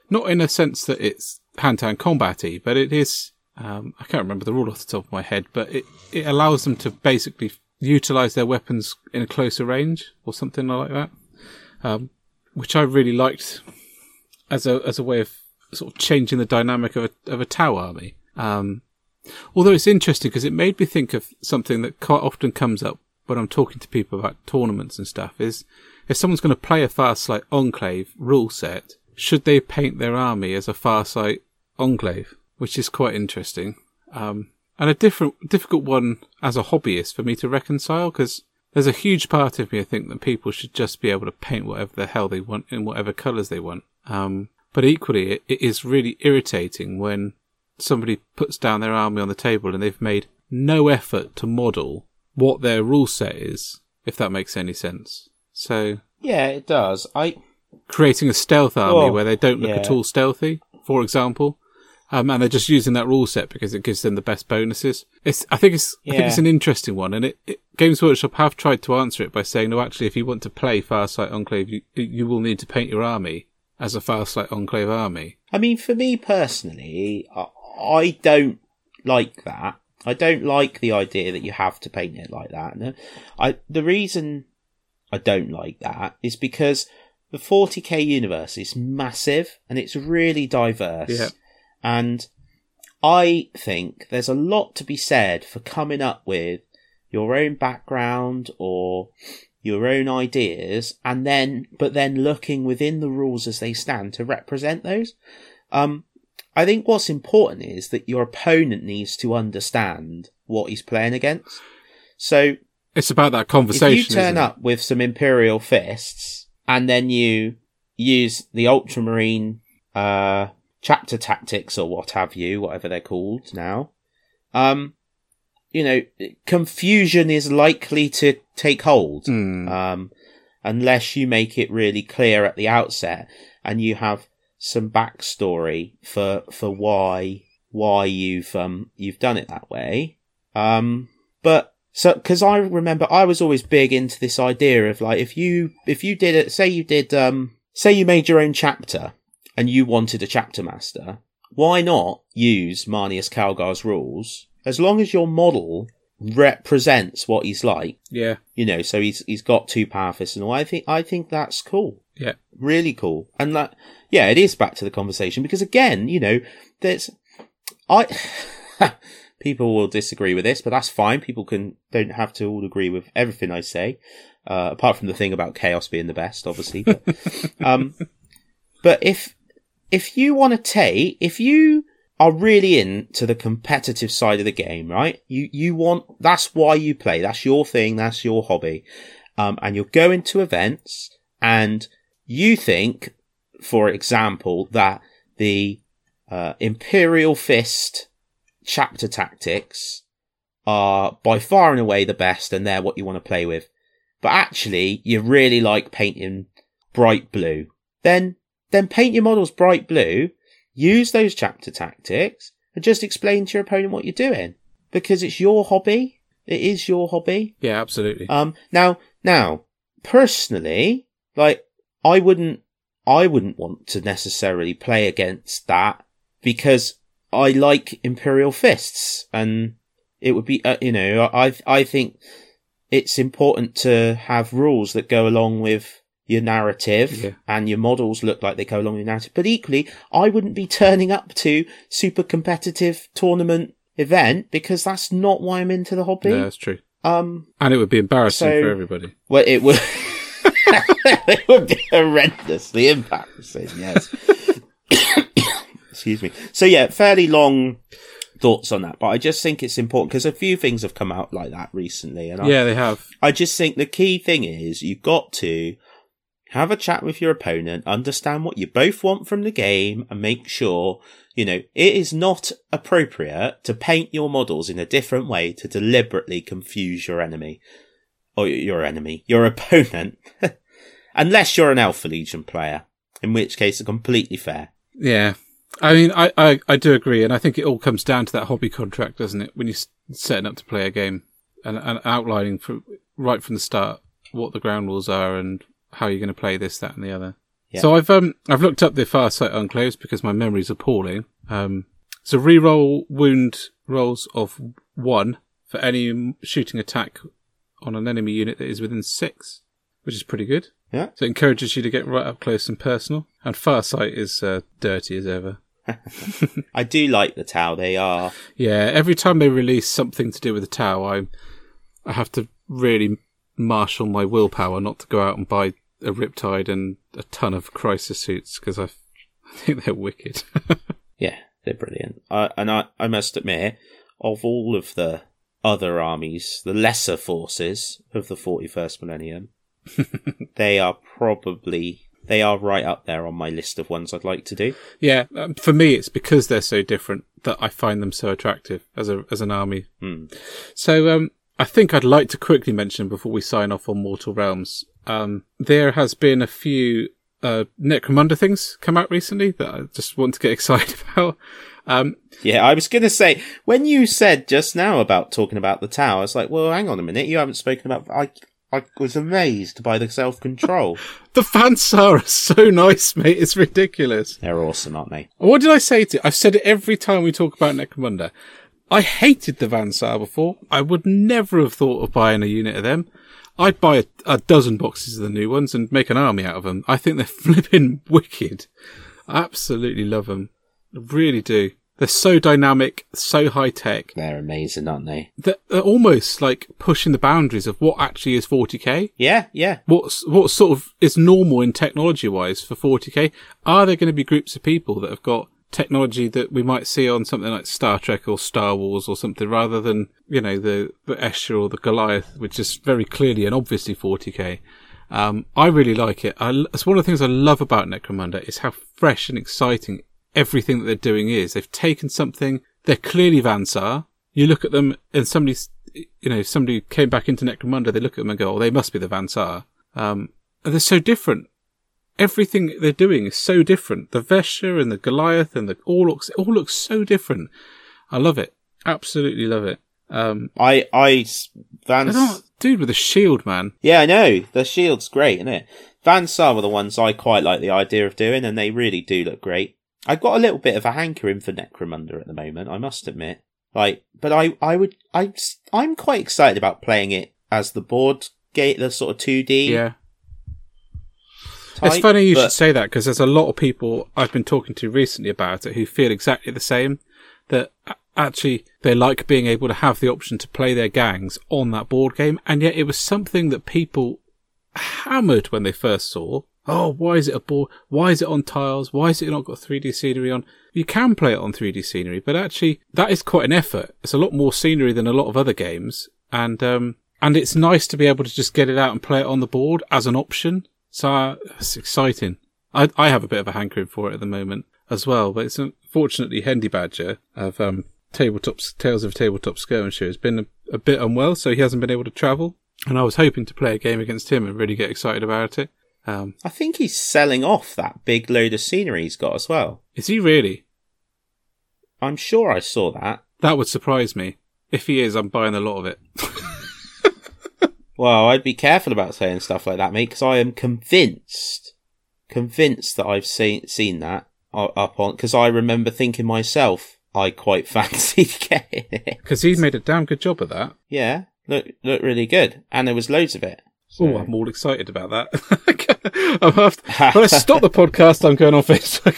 not in a sense that it's hand to hand combaty, but it is. Um, I can't remember the rule off the top of my head, but it it allows them to basically utilize their weapons in a closer range or something like that, um, which I really liked as a as a way of sort of changing the dynamic of a of a Tau army. Um, although it's interesting because it made me think of something that quite often comes up when I'm talking to people about tournaments and stuff is if someone's going to play a Farsight Enclave rule set, should they paint their army as a Farsight Enclave? Which is quite interesting. Um, and a different, difficult one as a hobbyist for me to reconcile because there's a huge part of me I think that people should just be able to paint whatever the hell they want in whatever colours they want. Um, but equally, it, it is really irritating when somebody puts down their army on the table and they've made no effort to model what their rule set is, if that makes any sense. So yeah, it does. I creating a stealth army well, where they don't look yeah. at all stealthy, for example, um, and they're just using that rule set because it gives them the best bonuses. It's I think it's yeah. I think it's an interesting one, and it, it, Games Workshop have tried to answer it by saying, no, actually, if you want to play Farsight Enclave, you you will need to paint your army as a Farsight Enclave army. I mean, for me personally, I, I don't like that. I don't like the idea that you have to paint it like that. I the reason I don't like that is because the 40k universe is massive and it's really diverse. Yeah. And I think there's a lot to be said for coming up with your own background or your own ideas and then but then looking within the rules as they stand to represent those. Um I think what's important is that your opponent needs to understand what he's playing against. So it's about that conversation. If you turn up with some Imperial fists and then you use the Ultramarine uh, chapter tactics or what have you, whatever they're called now, um, you know, confusion is likely to take hold mm. um, unless you make it really clear at the outset and you have some backstory for for why why you've um you've done it that way. Um, but so because I remember I was always big into this idea of like if you if you did it, say you did um say you made your own chapter and you wanted a chapter master, why not use Marneus Calgar's rules as long as your model represents what he's like. Yeah. You know, so he's he's got two power fists and all. I think I think that's cool. Yeah. Really cool. And that yeah, it is back to the conversation because again, you know, there's I people will disagree with this, but that's fine. People can don't have to all agree with everything I say, uh, apart from the thing about chaos being the best, obviously. But, um, but if if you want to take, if you are really into the competitive side of the game, right? You you want that's why you play. That's your thing. That's your hobby. Um, and you're going to events, and you think for example, that the uh, Imperial Fist chapter tactics are by far and away the best, and they're what you want to play with. But actually, you really like painting bright blue. Then, then paint your models bright blue. Use those chapter tactics and just explain to your opponent what you're doing because it's your hobby. It is your hobby. Yeah, absolutely. Um, now, now, personally, like, I wouldn't I wouldn't want to necessarily play against that because I like Imperial Fists and it would be, uh, you know, I, I think it's important to have rules that go along with your narrative yeah. and your models look like they go along with your narrative. But equally, I wouldn't be turning up to super competitive tournament event because that's not why I'm into the hobby. Yeah, that's true. Um, And it would be embarrassing So- for everybody. well, it would. it would be horrendously embarrassing. Yes. Excuse me. So yeah, fairly long thoughts on that, but I just think it's important because a few things have come out like that recently, and I, Yeah, they have. I just think the key thing is you've got to have a chat with your opponent, understand what you both want from the game, and make sure, you know, it is not appropriate to paint your models in a different way to deliberately confuse your enemy. Or your enemy, your opponent. Unless you're an Alpha Legion player, in which case it's completely fair. Yeah. I mean, I, I, I do agree, and I think it all comes down to that hobby contract, doesn't it? When you're setting up to play a game and, and outlining for, right from the start what the ground rules are and how you're going to play this, that, and the other. Yeah. So I've um I've looked up the Farsight Enclave because my memory's appalling. Um, so reroll wound rolls of one for any shooting attack on an enemy unit that is within six, which is pretty good. Yeah. So it encourages you to get right up close and personal. And far sight is uh, dirty as ever. I do like the Tau. They are Yeah, every time they release something to do with the Tau, I I have to really marshal my willpower not to go out and buy a Riptide and a ton of Crisis suits because I, I think they're wicked. Yeah, they're brilliant. And I, I must admit, of all of the other armies, the lesser forces of the 41st millennium, they are probably they are right up there on my list of ones I'd like to do. yeah, um, for me, it's because they're so different that I find them so attractive as a as an army. Hmm. So um, I think I'd like to quickly mention before we sign off on Mortal Realms. Um, there has been a few uh, Necromunda things come out recently that I just want to get excited about. Um, Yeah, I was going to say when you said just now about talking about the Tau, I was like, well, hang on a minute, you haven't spoken about. I I was amazed by the self control. the fans are so nice, mate. It's ridiculous. They're awesome, aren't they? What did I say to you? I've said it every time we talk about Necromunda. I hated the Van Saar before. I would never have thought of buying a unit of them. I'd buy a, a dozen boxes of the new ones and make an army out of them. I think they're flipping wicked. I absolutely love them. I really do. They're so dynamic, so high tech. They're amazing, aren't they? They're, they're almost like pushing the boundaries of what actually is 40k. Yeah, yeah. what's what sort of is normal in technology wise for 40k? Are there going to be groups of people that have got technology that we might see on something like Star Trek or Star Wars or something, rather than you know the the Escher or the Goliath, which is very clearly and obviously 40k. Um, I really like it. I, it's one of the things I love about Necromunda is how fresh and exciting everything that they're doing is. They've taken something. They're clearly Van Saar. You look at them and somebody's, you know, somebody came back into Necromunda, they look at them and go, oh, they must be the Van Saar. Um, and they're so different. Everything they're doing is so different. The Vesher and the Goliath and the all looks, it all looks so different. I love it. Absolutely love it. Um, I I s- Van. I don't, dude with a shield, man. Yeah, I know. The shield's great, isn't it? Van Saar were the ones I quite like the idea of doing, and they really do look great. I've got a little bit of a hankering for Necromunda at the moment, I must admit. Like, but I, I would, I, I'm quite excited about playing it as the board gate, the sort of 2D Yeah. Type. it's funny you but- should say that because there's a lot of people I've been talking to recently about it who feel exactly the same. That actually they like being able to have the option to play their gangs on that board game, and yet it was something that people hammered when they first saw. Oh, why is it a board? Why is it on tiles? Why is it not got 3D scenery on? You can play it on 3D scenery, but actually that is quite an effort. It's a lot more scenery than a lot of other games, and um, and it's nice to be able to just get it out and play it on the board as an option. So uh, it's exciting. I I have a bit of a hankering for it at the moment as well, but it's unfortunately Hendy Badger of um, tabletop Tales of Tabletop Skirmisher has been a, a bit unwell, so he hasn't been able to travel. And I was hoping to play a game against him and really get excited about it. Um, I think he's selling off that big load of scenery he's got as well. is he really? I'm sure I saw that. That would surprise me. If he is, I'm buying a lot of it. Well, I'd be careful about saying stuff like that, mate, because I am convinced, convinced that I've seen seen that up on. Because I remember thinking myself, I quite fancied getting it. Because he made a damn good job of that. Yeah, look, look really good, and there was loads of it. So- Oh, I'm all excited about that. I'm after, when I stop the podcast, I'm going on Facebook.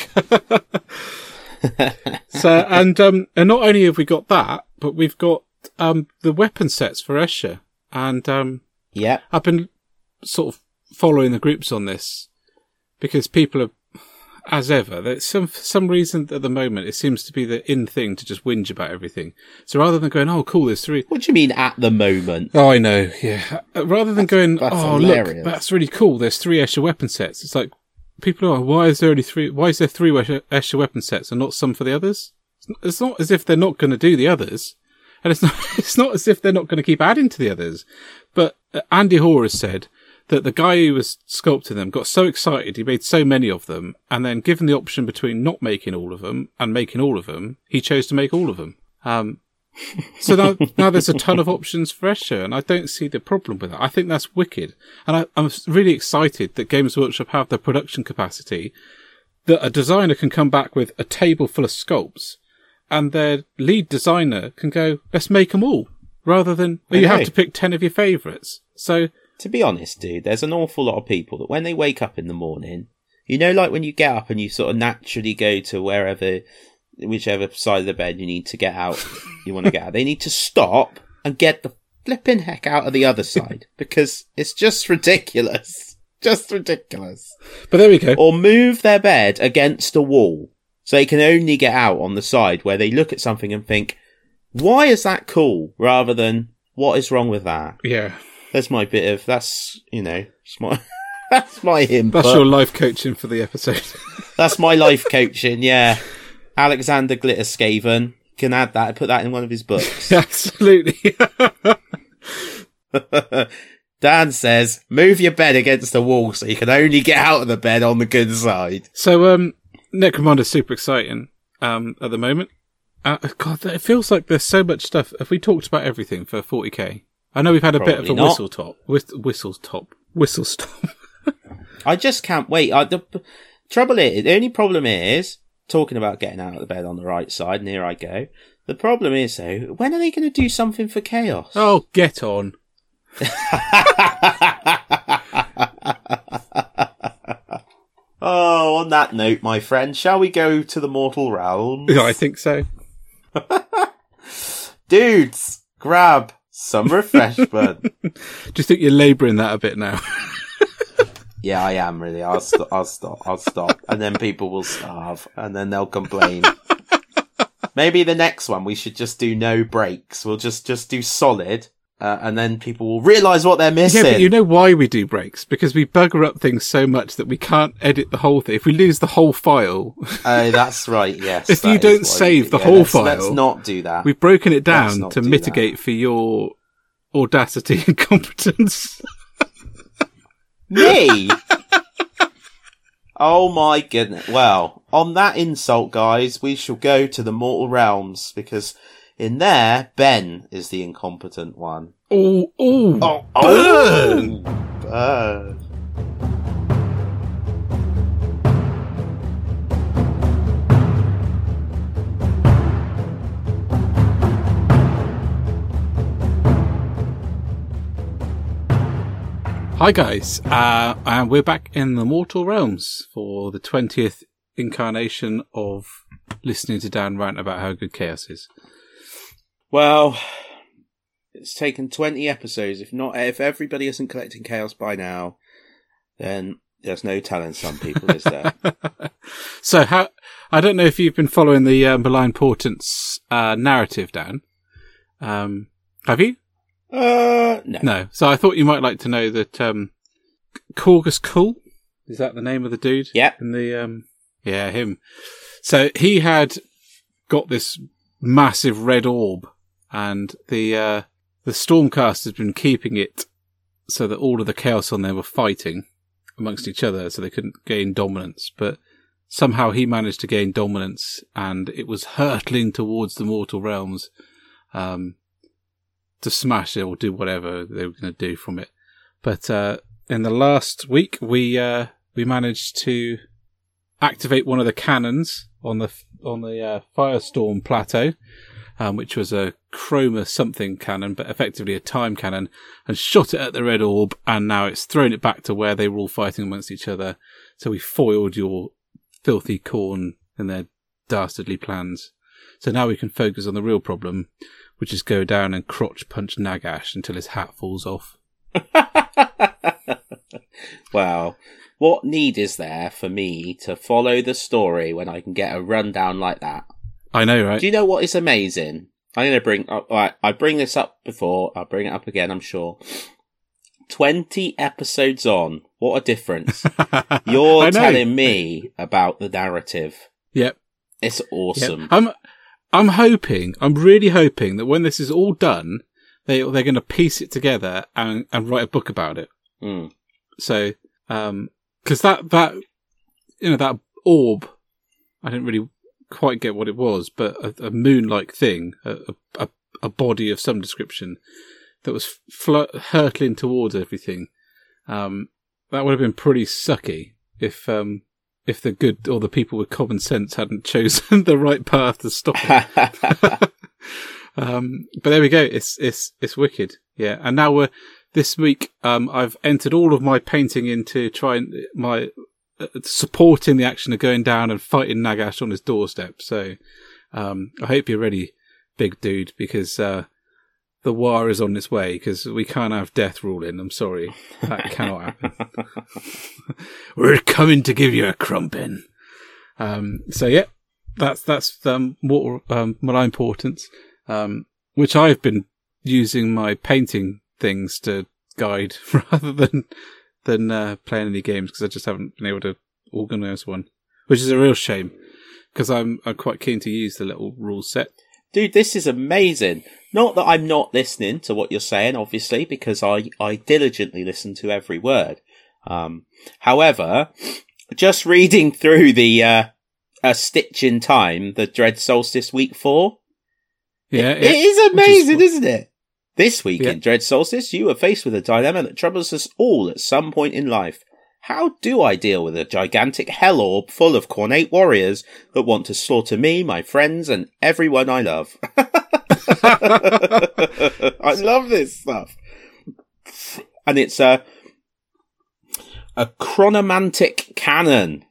so, and um, and not only have we got that, but we've got um, the weapon sets for Escher, and um, Yeah. I've been sort of following the groups on this because people are, as ever, there's some for some reason at the moment it seems to be the in thing to just whinge about everything. So rather than going, "Oh, cool, there's three. What do you mean at the moment? Oh, I know. Yeah. Uh, Rather than going, that's oh, hilarious. look, that's really cool. There's three Escher weapon sets. It's like, people are, why is there only three, why is there three Escher, weapon sets and not some for the others? It's not as if they're not going to do the others. And it's not, it's not as if they're not going to keep adding to the others. Uh, Andy Hoare has said that the guy who was sculpting them got so excited he made so many of them. And then given the option between not making all of them and making all of them, he chose to make all of them. Um, so now, now there's a ton of options for Escher, and I don't see the problem with that. I think that's wicked, and I, I'm really excited that Games Workshop have the production capacity that a designer can come back with a table full of sculpts, and their lead designer can go, "Let's make them all," rather than you have to pick ten of your favourites. So To be honest, dude, there's an awful lot of people that when they wake up in the morning, you know, like when you get up and you sort of naturally go to wherever, whichever side of the bed you need to get out, you want to get out, they need to stop and get the flipping heck out of the other side because it's just ridiculous. Just ridiculous. but there we go. Or move their bed against a wall so they can only get out on the side where they look at something and think, why is that cool? Rather than, what is wrong with that? Yeah, That's my bit of that's you know it's my that's my input. that's your life coaching for the episode. That's my life coaching. Yeah, Alexander Glitterskaven can add that. Put that in one of his books. Absolutely. Dan says, "Move your bed against the wall so you can only get out of the bed on the good side." So, um, Necromunda is super exciting, um, at the moment. Uh, God, it feels like there's so much stuff. Have we talked about everything for 40k? I know we've had a bit of a not. whistle top. Whist- whistle top. Whistle stop. I just can't wait. I, the p- trouble is, the only problem is talking about getting out of the bed on the right side, and here I go. The problem is though, when are they going to do something for chaos? oh, get on. Oh, on that note, my friend, shall we go to the mortal realms? Yeah, I think so. Dudes, grab some refreshment. Do you think you're labouring that a bit now? yeah, I am really. I'll, st- I'll stop. I'll stop. And then people will starve and then they'll complain. Maybe the next one we should just do no breaks. We'll just, just do solid. Uh, and then people will realise what they're missing. yeah, but you know why we do breaks? Because we bugger up things so much that we can't edit the whole thing. If we lose the whole file, Oh, that's right. Yes. If you don't save do- the yeah, whole let's, Let's not do that. we've broken it down to do mitigate for your audacity and competence. Me? oh my goodness. Well, on that insult, guys, we shall go to the mortal realms because in there, Ben is the incompetent one. Oh, oh, Oh, burn! burn. Hi guys, uh, and we're back in the mortal realms for the twentieth incarnation of listening to Dan rant about how good chaos is. Well, it's taken 20 episodes. If not, if everybody isn't collecting chaos by now, then there's no telling some people, is there? so, how? I don't know if you've been following the uh, Malign Portents uh, narrative, Dan. Um, have you? uh, no. No. So I thought you might like to know that um, Khorgos Khul is that the name of the dude? Yep. In the um, yeah, him. So he had got this massive red orb, and the uh, the Stormcast has been keeping it so that all of the chaos on there were fighting amongst each other, so they couldn't gain dominance. But somehow he managed to gain dominance, and it was hurtling towards the mortal realms. Um, to smash it or do whatever they were going to do from it. But uh, in the last week, we uh, we managed to activate one of the cannons on the on the uh, Firestorm plateau, um, which was a chroma something cannon, but effectively a time cannon, and shot it at the red orb, and now it's thrown it back to where they were all fighting amongst each other. So we foiled your filthy Khorne and their dastardly plans. So now we can focus on the real problem, which is go down and crotch punch Nagash until his hat falls off. Well, what need is there for me to follow the story when I can get a rundown like that? I know, right? Do you know what is amazing? I'm going to bring. All right, I bring this up before. I'll bring it up again. I'm sure. Twenty episodes on. What a difference! You're telling me about the narrative. Yep. It's yep. awesome. I'm, I'm hoping, I'm really hoping that when this is all done, they they're going to piece it together and and write a book about it. Mm. So, um, because that that you know that orb, I didn't really quite get what it was, but a, a moon-like thing, a, a a body of some description that was hurtling towards everything. Um, that would have been pretty sucky if um if the good or the people with common sense hadn't chosen the right path to stop it. um, but there we go. It's it's it's wicked. Yeah, and now we're this week. Um, I've entered all of my painting into trying my supporting the action of going down and fighting Nagash on his doorstep. So um, I hope you're ready, big dude, because uh, the war is on its way. Because we can't have death ruling. I'm sorry, that cannot happen. We're coming to give you a crumpin. Um, so yeah, that's that's um, what um, Malign Portents, um, which I've been using my painting things to guide rather than than uh, playing any games because I just haven't been able to organise one, which is a real shame because I'm I'm quite keen to use the little rule set. Dude, this is amazing. Not that I'm not listening to what you're saying, obviously, because I, I diligently listen to every word. Um, however, just reading through the, uh, A Stitch in Time, the Dread Solstice Week 4, Yeah, it is amazing, is, not it? This week Yeah. in Dread Solstice, you are faced with a dilemma that troubles us all at some point in life. How do I deal with a gigantic hell orb full of Khornate warriors that want to slaughter me, my friends, and everyone I love? I love this stuff. And it's a a chronomantic cannon.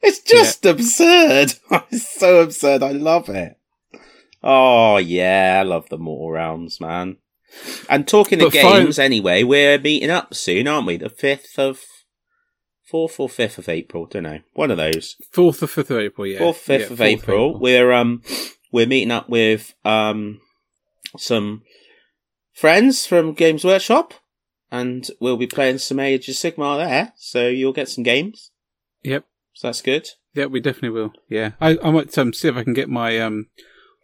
It's just absurd. It's so absurd. I love it. Oh yeah, I love the Mortal Realms, man. And talking of But fine- games, anyway, we're meeting up soon, aren't we? The fifth of fourth or fifth of April, don't know. One of those. fourth or fifth of April. Yeah, Fourth, fifth Yeah, of fourth April. We're um we're meeting up with um some friends from Games Workshop, and we'll be playing some Age of Sigmar there. So you'll get some games. Yep, So that's good. yeah, we definitely will. Yeah, I I might um, see if I can get my um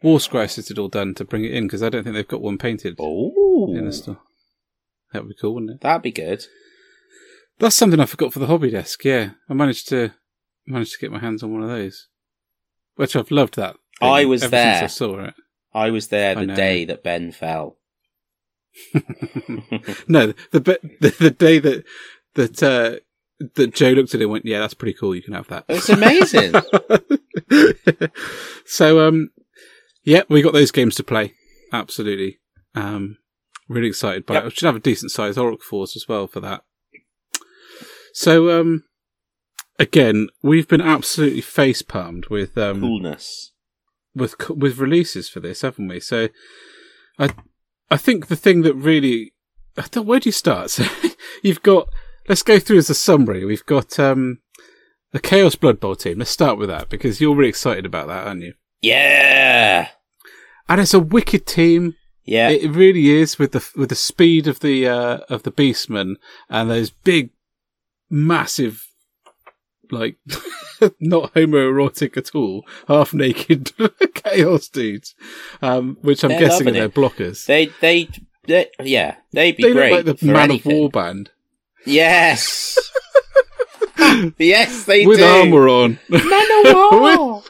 Warscryer Citadel done to bring it in because I don't think they've got one painted Oh, in the store. That would be cool, wouldn't it? that'd be good. That's something I forgot for the hobby desk. Yeah, I managed to managed to get my hands on one of those, which I've loved. That thing I was there. I saw it. I was there the day that Ben fell. No, the be- the, the day that that uh, that Joe looked at it and went, "Yeah, that's pretty cool. You can have that." It's amazing. so, um, yeah, we got those games to play. Absolutely. Um, really excited by Yep. it. We should have a decent sized Oracle Force as well for that. So, um, again, we've been absolutely face palmed with, um, Coolness. with, with releases for this, haven't we? So, I, I think the thing that really, I don't, where do you start? So, you've got, let's go through as a summary. We've got, um, the Chaos Blood Bowl team. Let's start with that because you're really excited about that, aren't you? Yeah. And it's a wicked team. Yeah. It really is with the with the speed of the uh, of the Beastmen and those big, massive, like not homoerotic at all, half naked chaos dudes, um, which I'm They're guessing are their blockers. they, they, they, yeah, they'd be They great. look like the Man anything. of War band Yes. yes, they with do. armor on. Man of war.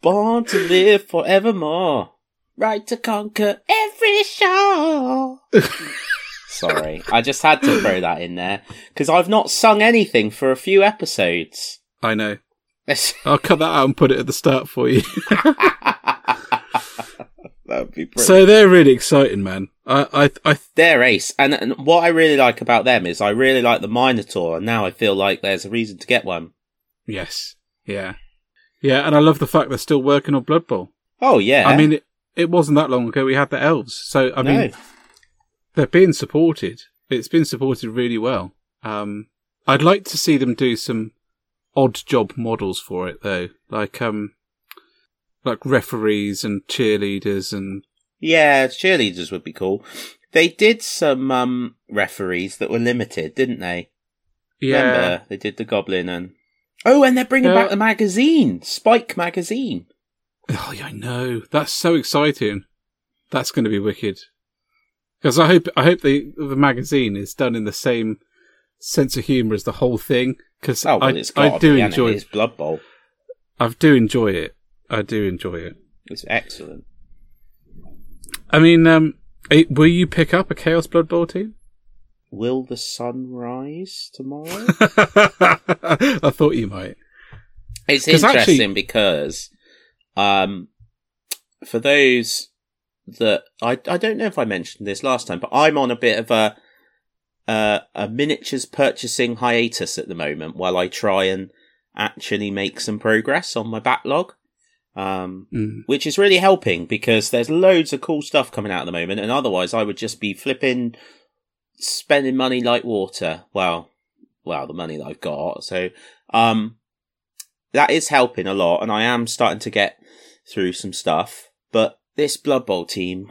Born to live forevermore. Right to conquer every shore. Sorry, I just had to throw that in there because I've not sung anything for a few episodes. I know. I'll cut that out and put it at the start for you. that would be brilliant. so they're really exciting, man. I, I, I, They're ace, and, and what I really like about them is I really like the Minotaur, and now I feel like there's a reason to get one. yes, yeah, yeah, and I love the fact they're still working on Blood Bowl. Oh yeah, I mean, it, it wasn't that long ago we had the elves. So I mean, No. they're being supported. It's been supported really well. Um, I'd like to see them do some odd job models for it though, like um, like referees and cheerleaders and Yeah, cheerleaders would be cool. They did some um, referees that were limited, didn't they? yeah, Remember, they did the Goblin and oh, and they're bringing Yeah. back the magazine, Spike magazine. Oh, yeah, I know. That's so exciting. That's going to be wicked. Because I hope I hope the the magazine is done in the same sense of humour as the whole thing. Because Oh, well, I I do enjoy it? Blood Bowl. I do enjoy it. I do enjoy it. It's excellent. I mean, um, eh, will you pick up a Chaos Blood Bowl team? Will the sun rise tomorrow? I thought you might. It's interesting actually- because, um, for those that I I don't know if I mentioned this last time, but I'm on a bit of a uh, a miniatures purchasing hiatus at the moment while I try and actually make some progress on my backlog. Um, Mm. which is really helping because there's loads of cool stuff coming out at the moment, and otherwise I would just be flipping, spending money like water. Well, well, the money that I've got. So, um, that is helping a lot, and I am starting to get through some stuff. But this Blood Bowl team,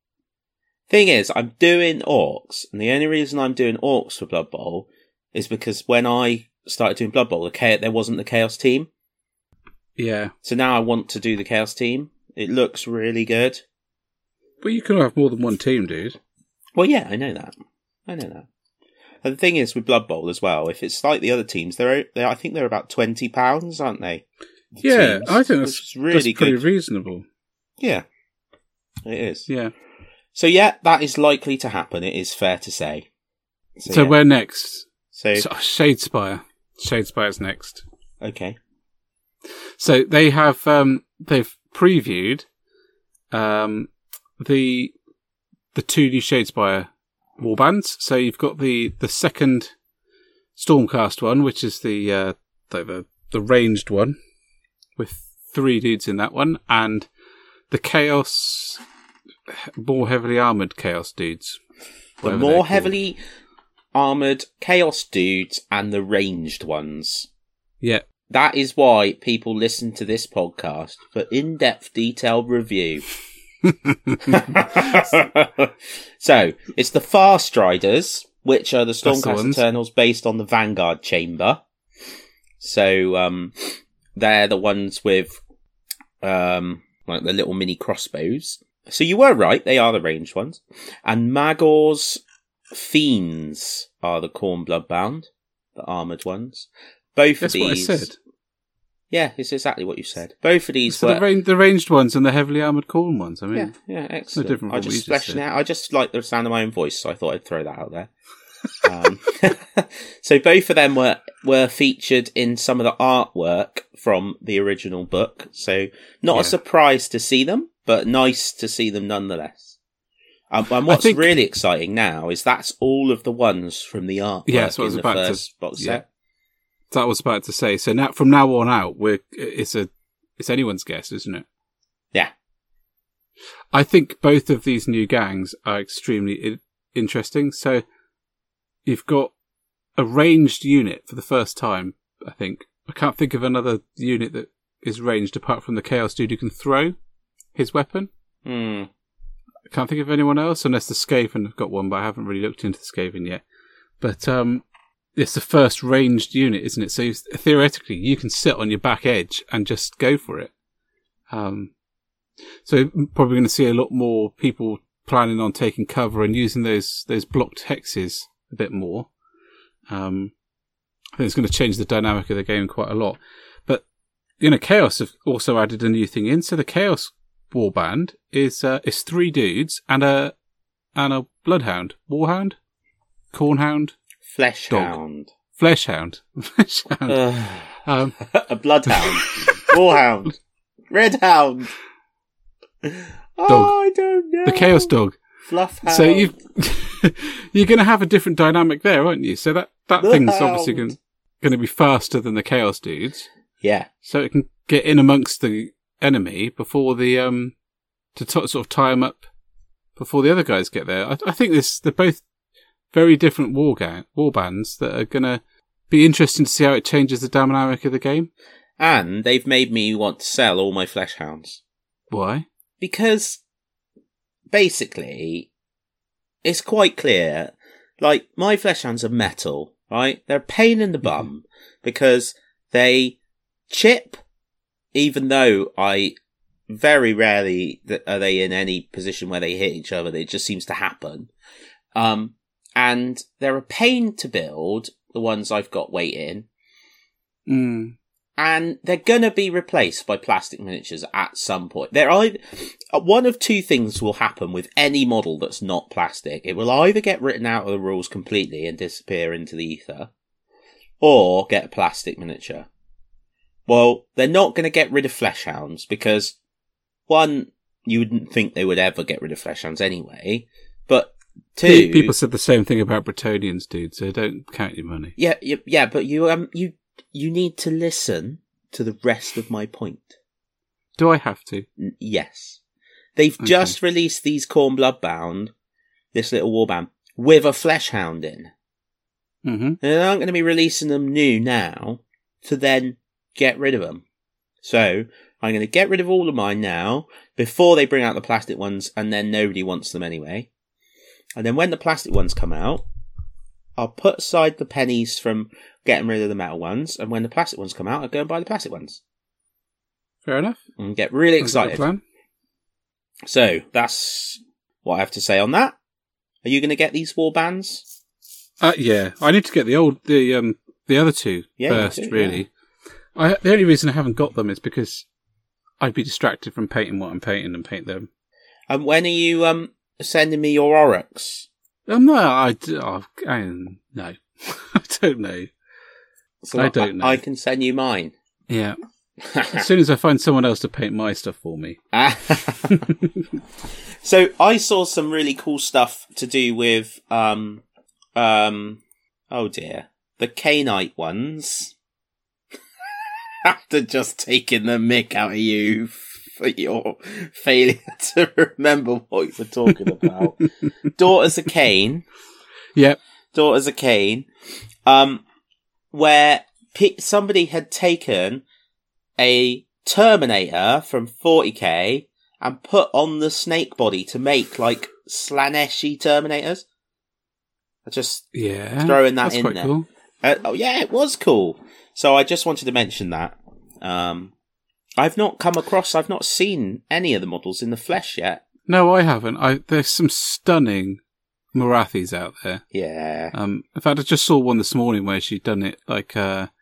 thing is, I'm doing orcs, and the only reason I'm doing orcs for Blood Bowl is because when I started doing Blood Bowl, the Cha- there wasn't the Chaos team. Yeah, So now I want to do the Chaos team. It looks really good. but you can have more than one team, dude. Well, yeah, I know that. I know that. And the thing is with Blood Bowl as well, if it's like the other teams, they're, they're I think they're about twenty pounds, aren't they? The Yeah, teams, I think that's really that's pretty good. reasonable. yeah, it is. Yeah. So yeah, that is likely to happen. It is fair to say. So yeah. where next? So So, Shadespire. Shadespire's next. okay, So they have um, they've previewed um, the the two new Shadespire warbands. So you've got the the second Stormcast one, which is the uh, the, the the ranged one with three dudes in that one, and the Chaos more heavily armored Chaos dudes. the more heavily armored Chaos dudes and the ranged ones. yeah. That is why people listen to this podcast for in-depth, detailed review. so it's the Farstriders, which are the Stormcast. Eternals based on the Vanguard Chamber. So um, they're the ones with um, like the little mini crossbows. So you were right; they are the ranged ones. And Magore's Fiends are the Khorne Bloodbound, the armored ones. Both That's of what I these, said. yeah, it's exactly what you said. Both of these So the, were ran- the ranged ones and the heavily armored Khorne ones. I mean, yeah, yeah, excellent. different I just just fleshing out. I just like the sound of my own voice, so I thought I'd throw that out there. um, so both of them were were featured in some of the artwork from the original book. So not Yeah. a surprise to see them, but nice to see them nonetheless. Um, and what's think- really exciting now is that's all of the ones from the artwork Yeah, that's what I was in the about to- first box yeah. That was about to say. So now, from now on out, we're it's a it's anyone's guess, isn't it? Yeah. I think both of these new gangs are extremely I- interesting. So you've got a ranged unit for the first time. I think I can't think of another unit that is ranged apart from the Chaos dude who can throw his weapon. Hmm. I can't think of anyone else unless the Skaven have got one, but I haven't really looked into the Skaven yet. But um, it's the first ranged unit, isn't it? So theoretically, you can sit on your back edge and just go for it. Um, so probably going to see a lot more people planning on taking cover and using those those blocked hexes a bit more. Um, I think it's going to change the dynamic of the game quite a lot. But you know, Chaos have also added a new thing in. So the Chaos warband is uh, is three dudes and a and a bloodhound, warhound, cornhound, Fleshhound. fleshhound, fleshhound. Ugh. Um, a bloodhound, warhound, redhound. Oh, I don't know. the chaos dog. Fluffhound. So you you're going to have a different dynamic there, aren't you? So that that The thing's obviously hound. going going to be faster than the chaos dudes, Yeah, so it can get in amongst the enemy before the um to t- sort of tie them up before the other guys get there. I, I think this they're both very different war gang, war bands that are gonna be interesting to see how it changes the dynamic of the game. And they've made me want to sell all my flesh hounds. Why? Because basically, it's quite clear. Like, my flesh hounds are metal, right? They're a pain in the bum because they chip, even though I very rarely are they in any position where they hit each other. It just seems to happen. Um, and they're a pain to build, the ones I've got waiting. Mm. and they're gonna be replaced by plastic miniatures at some point. There are one of two things will happen with any model that's not plastic. It will either get written out of the rules completely and disappear into the ether, or get a plastic miniature. Well, they're not going to get rid of flesh hounds because one, you wouldn't think they would ever get rid of flesh hounds anyway, but two, People said the same thing about Bretonnians, dude. So don't count your money. yeah, yeah, yeah, but you um you you need to listen to the rest of my point. Do I have to? N- Yes. They've Okay. just released these Khorne Bloodbound, this little warband, with a flesh hound in. Mm-hmm. And they aren't going to be releasing them new now to then get rid of them. So, I'm going to get rid of all of mine now before they bring out the plastic ones and then nobody wants them anyway. And then when the plastic ones come out, I'll put aside the pennies from getting rid of the metal ones and when the plastic ones come out, I'll go and buy the plastic ones Fair enough. and get really a excited. plan. So that's what I have to say on that. Are you going to get these war bands? Uh, yeah, I need to get the old the um the other two Yeah, first. too, really, I the only reason I haven't got them is because I'd be distracted from painting what I'm painting and paint them. And when are you um sending me your Orruks? Um, no, I, oh, I no, I don't know. So I don't know. I can send you mine. Yeah, as soon as I find someone else to paint my stuff for me. so I saw some really cool stuff to do with um um oh dear the Khainite ones. After just taking the mick out of you for your failure to remember what you were talking about. Daughters of Khaine. Yep. Daughters of Khaine, um, where somebody had taken a Terminator from 40k and put on the snake body to make like Slaaneshi Terminators. I just Yeah, Throwing that in there. cool. uh, oh yeah, it was cool. So I just wanted to mention that. Um, I've not come across, I've not seen any of the models in the flesh yet. No, I haven't. I there's some stunning Morathis out there. Yeah. Um, in fact, I just saw one this morning where she'd done it like a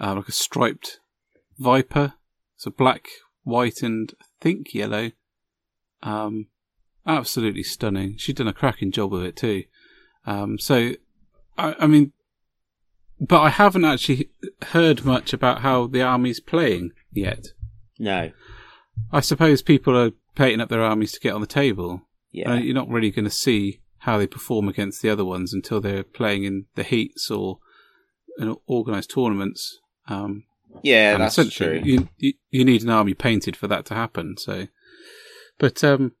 uh, like a striped viper, so black, white, and I think yellow. Um, absolutely stunning. She'd done a cracking job of it too. Um, so, I, I mean, but I haven't actually heard much about how the army's playing yet. No. I suppose people are painting up their armies to get on the table. Yeah. Uh, you're not really going to see how they perform against the other ones until they're playing in the heats or in organised tournaments. Um, yeah, that's true. You, you you need an army painted for that to happen. So, but um,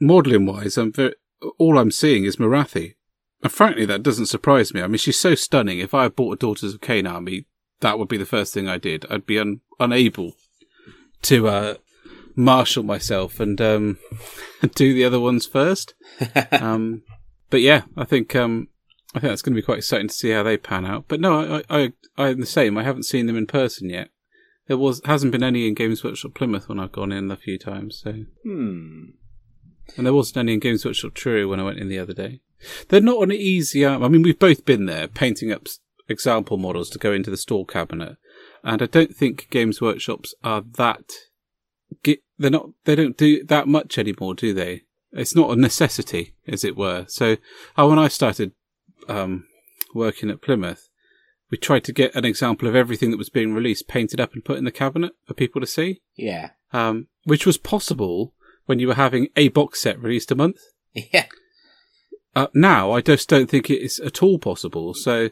modelling wise, I'm very, all I'm seeing is Morathi, and frankly, that doesn't surprise me. I mean, she's so stunning. If I had bought a Daughters of Khaine army, that would be the first thing I did. I'd be un, unable to uh, marshal myself and um, do the other ones first. um, but yeah, I think um, I think that's going to be quite exciting to see how they pan out. But no, I, I, I I'm the same. I haven't seen them in person yet. There was hasn't been any in Games Workshop Plymouth when I've gone in a few times. So, Hmm. and there wasn't any in Games Workshop True when I went in the other day. They're not an easy. Um, I mean, we've both been there painting up example models to go into the store cabinet, and I don't think Games Workshops are that. They're not. They don't do that much anymore, do they? It's not a necessity, as it were. So, uh, when I started um, working at Plymouth, we tried to get an example of everything that was being released painted up and put in the cabinet for people to see, Yeah. um, which was possible when you were having a box set released a month. Yeah. Uh, now, I just don't think it is at all possible. So,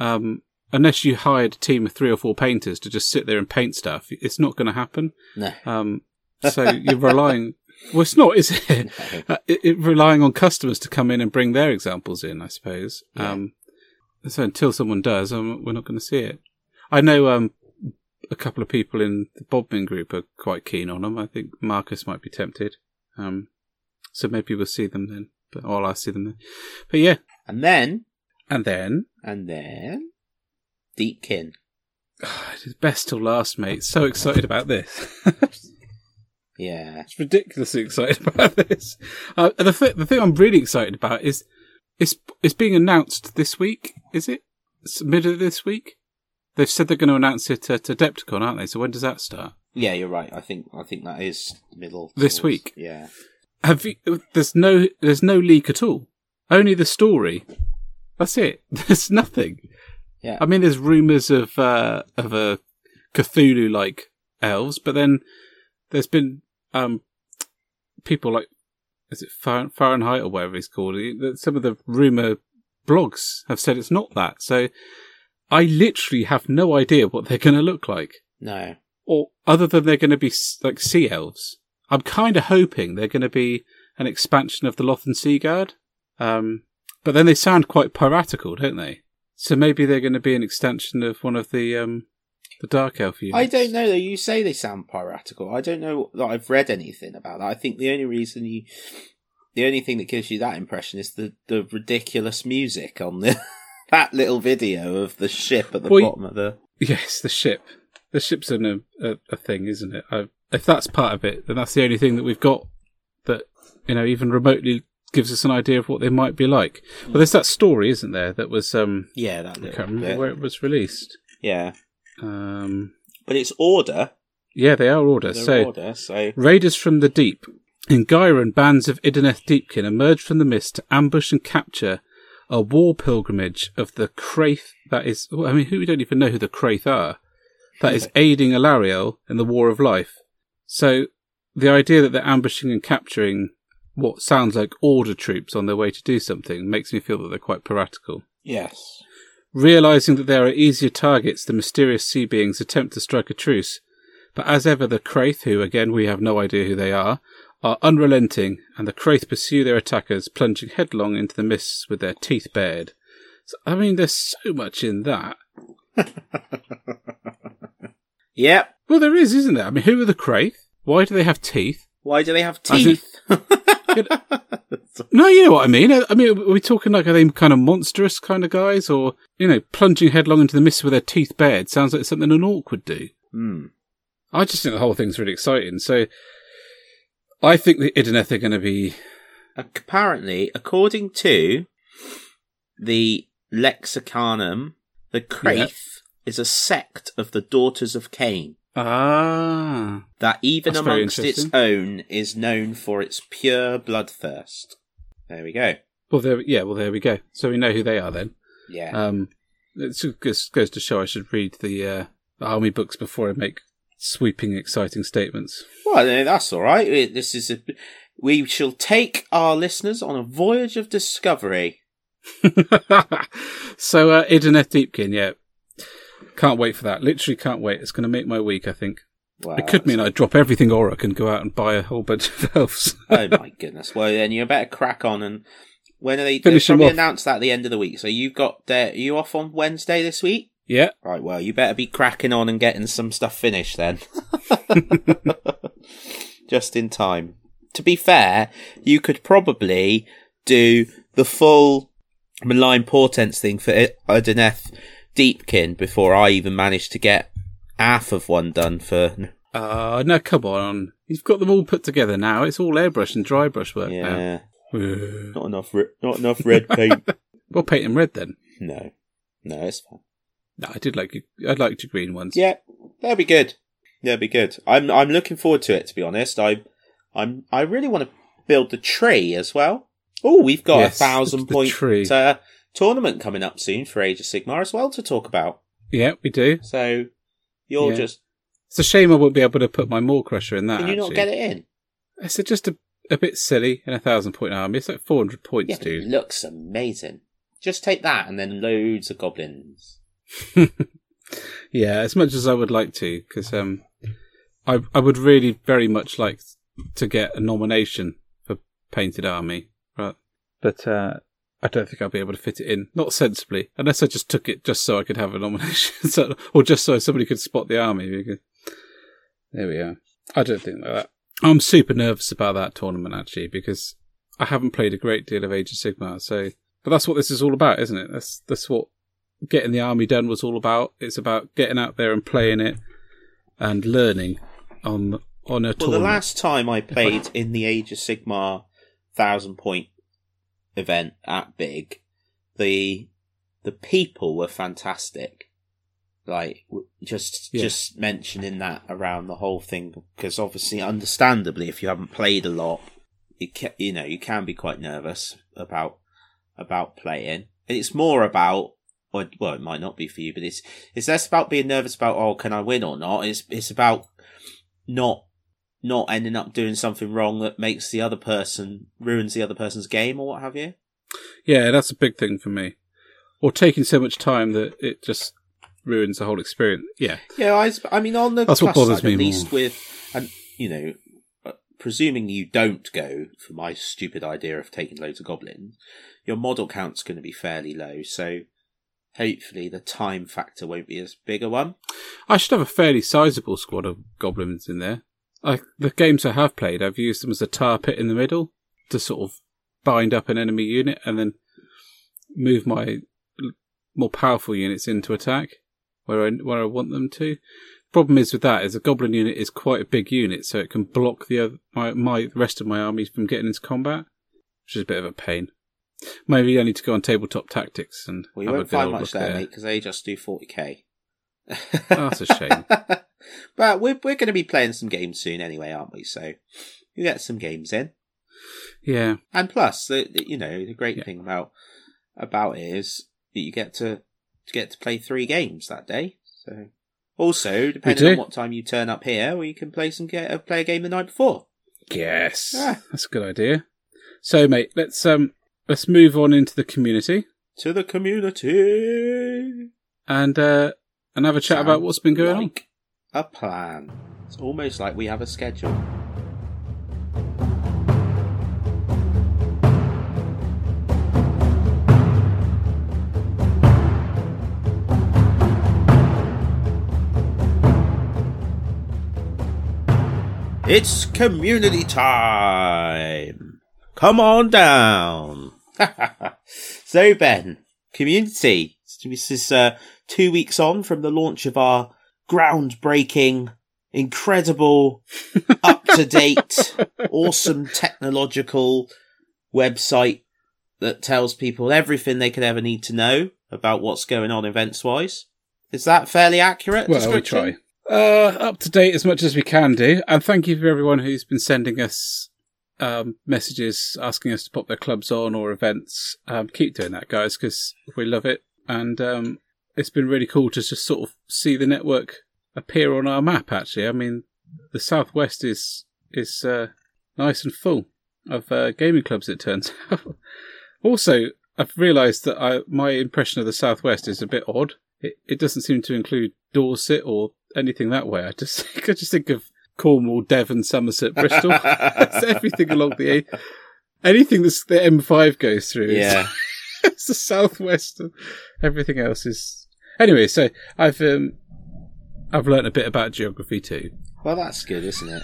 um, unless you hired a team of three or four painters to just sit there and paint stuff, it's not going to happen. No. Um, so you're relying Well, it's not, is it? Uh, it, it? Relying on customers to come in and bring their examples in, I suppose. Yeah. Um, so until someone does, um, we're not going to see it. I know um, a couple of people in the Bodmin group are quite keen on them. I think Marcus might be tempted. Um, so maybe we'll see them then. But or I'll see them then. But yeah, And then, and then and then, Deepkin. it's best till last, mate. So excited about this. Yeah. It's ridiculously excited about this. Uh, the th- the thing I'm really excited about is it's it's being announced this week. Is it it's middle of this week? They've said they're going to announce it at Adepticon, aren't they? So when does that start? Yeah, you're right. I think I think that is middle This towards- week? Yeah. Have you? There's no there's no leak at all. Only the story. That's it. There's nothing. Yeah. I mean, there's rumours of uh, of a Cthulhu like elves, but then there's been um, people like is it Fahrenheit or whatever he's called. Some of the rumor blogs have said it's not that. So I literally have no idea what they're going to look like, No. or other than they're going to be like sea elves. I'm kind of hoping they're going to be an expansion of the Lothern Sea Guard. Um, but then they sound quite piratical, don't they? So maybe they're going to be an extension of one of the um, the Dark Elf units. I don't know though. You say they sound piratical. I don't know that I've read anything about that. I think the only reason you, the only thing that gives you that impression is the the ridiculous music on the that little video of the ship at the Well, bottom of the. Yes, the ship. The ship's an, a, a, a thing, isn't it? I, if that's part of it, then that's the only thing that we've got that, you know, even remotely gives us an idea of what they might be like. But there's that story, isn't there, that was, um, Yeah, that I can't remember bit. where it was released. Yeah, Um, but it's order. yeah, they are order. So, order. So Raiders from the deep. In Ghyran, bands of Idoneth Deepkin emerge from the mist to ambush and capture a war pilgrimage of the Kraith that is, I mean, who we don't even know who the Kraith are. That is aiding Alarielle in the War of Life. So the idea that they're ambushing and capturing what sounds like order troops on their way to do something makes me feel that they're quite piratical. yes, Realizing that there are easier targets, the mysterious sea beings attempt to strike a truce. But as ever, the Kraith, who again we have no idea who they are, are unrelenting, and the Kraith pursue their attackers, plunging headlong into the mists with their teeth bared. So, I mean, there's so much in that. yep. Well, there is, isn't there? I mean, who are the Kraith? Why do they have teeth? Why do they have teeth? No, you know what I mean. I I mean, are we talking like are they kind of monstrous kind of guys, or you know, plunging headlong into the mist with their teeth bared? Sounds like something an orc would do. Hmm. I just think the whole thing's really exciting. So, I think the Idoneth are going to be. Apparently, according to the Lexicanum, the Kraith is a sect of the Daughters of Khaine Ah, that even That's amongst its own is known for its pure bloodthirst. There we go. well, there, yeah, well, there we go. So we know who they are then. Yeah. Um, it just goes to show I should read the, uh, the army books before I make sweeping, exciting statements. well, that's all right. This is a. We shall take our listeners on a voyage of discovery. so, uh, Deepkin, yeah. Can't wait for that. Literally can't wait. It's going to make my week, I think. Wow, it could mean I drop everything Auric and go out and buy a whole bunch of elves. oh my goodness. Well, then you better crack on and. When are they? Finish they'll probably off. announce that at the end of the week. So you've got. Uh, are you off on Wednesday this week? yeah. Right, well, you better be cracking on and getting some stuff finished then. Just in time. To be fair, you could probably do the full malign portents thing for Idoneth Deepkin before I even managed to get half of one done for. Uh, no, come on. You've got them all put together now. It's all airbrush and dry brush work Yeah, now. not enough. Re- not enough red paint. Well, paint them red then. no, no, it's fine. No, I did like. I'd like your green ones. Yeah, that'll be good. That'll be good. I'm I'm looking forward to it. To be honest, I I'm I really want to build the tree as well. Oh, we've got Yes, a thousand point tree. uh, tournament coming up soon for Age of Sigmar as well to talk about. Yeah, we do. So you're Yeah. just It's a shame I won't be able to put my Maw-krusha in that. can you not get it in? It's just a, a bit silly in a thousand point army. It's like 400 points, Yeah, dude. looks amazing. Just take that and then loads of goblins. yeah, as much as I would like to, because um, I I would really very much like to get a nomination for Painted Army, right? But uh, I don't think I'll be able to fit it in, not sensibly, unless I just took it just so I could have a nomination, so, or just so somebody could spot the army. Because... There we are. I don't think like that. I'm super nervous about that tournament actually because I haven't played a great deal of Age of Sigmar, so but that's what this is all about, isn't it? That's that's what getting the army done was all about. It's about getting out there and playing it and learning on on a Well, tournament. the last time I played in the Age of Sigmar thousand point event at Big, the the people were fantastic. Like just Yeah. just mentioning that around the whole thing because obviously, understandably, if you haven't played a lot, you ca- you know you can be quite nervous about about playing. And it's more about or, well, it might not be for you, but it's it's less about being nervous about oh, can I win or not. It's it's about not not ending up doing something wrong that makes the other person ruins the other person's game or what have you. Yeah, that's a big thing for me. Or taking so much time that it just ruins the whole experience. Yeah, Yeah, I, I mean on the That's what plus bothers side, me at least more. with and you know uh, presuming you don't go for my stupid idea of taking loads of goblins, your model count's going to be fairly low, so hopefully the time factor won't be as big a one. I should have a fairly sizable squad of goblins in there. I, the games I have played, I've used them as a tar pit in the middle to sort of bind up an enemy unit and then move my more powerful units into attack where I where I want them to. Problem is with that is a goblin unit is quite a big unit, so it can block the other, my my the rest of my armies from getting into combat, which is a bit of a pain. Maybe I need to go on tabletop tactics and Well, you have won't find much there, there. mate, because they just do 40k. Oh, that's a shame. but we're we're going to be playing some games soon anyway, aren't we? So you get some games in, Yeah, and plus, the, the- you know, the great Yeah. thing about about it is that you get to, to get to play three games that day. So also, depending on what time you turn up here, we can play some get, uh, play a game the night before. Yes, Ah. that's a good idea. So, mate, let's um let's move on into the community To the community. and uh and have a chat about what's been going on. A plan. It's almost like we have a schedule. It's community time. Come on down. so Ben, community. So this is uh, two weeks on from the launch of our groundbreaking, incredible, up to date, awesome technological website that tells people everything they could ever need to know about what's going on events wise. Is that fairly accurate? Well, we try. Uh, up to date as much as we can do, and thank you for everyone who's been sending us um, messages asking us to pop their clubs on or events. Um, keep doing that, guys, because we love it, and um, it's been really cool to just sort of see the network appear on our map. Actually, I mean, the southwest is is uh, nice and full of uh, gaming clubs. It turns out. also, I've realised that I, my impression of the southwest is a bit odd. It, it doesn't seem to include Dorset or anything that way. I just I just think of Cornwall, Devon, Somerset, Bristol. it's everything along the A. Anything that's the M5 goes through. Yeah. it's the southwest. Everything else is anyway. So I've um, I've learnt a bit about geography too. Well, that's good, isn't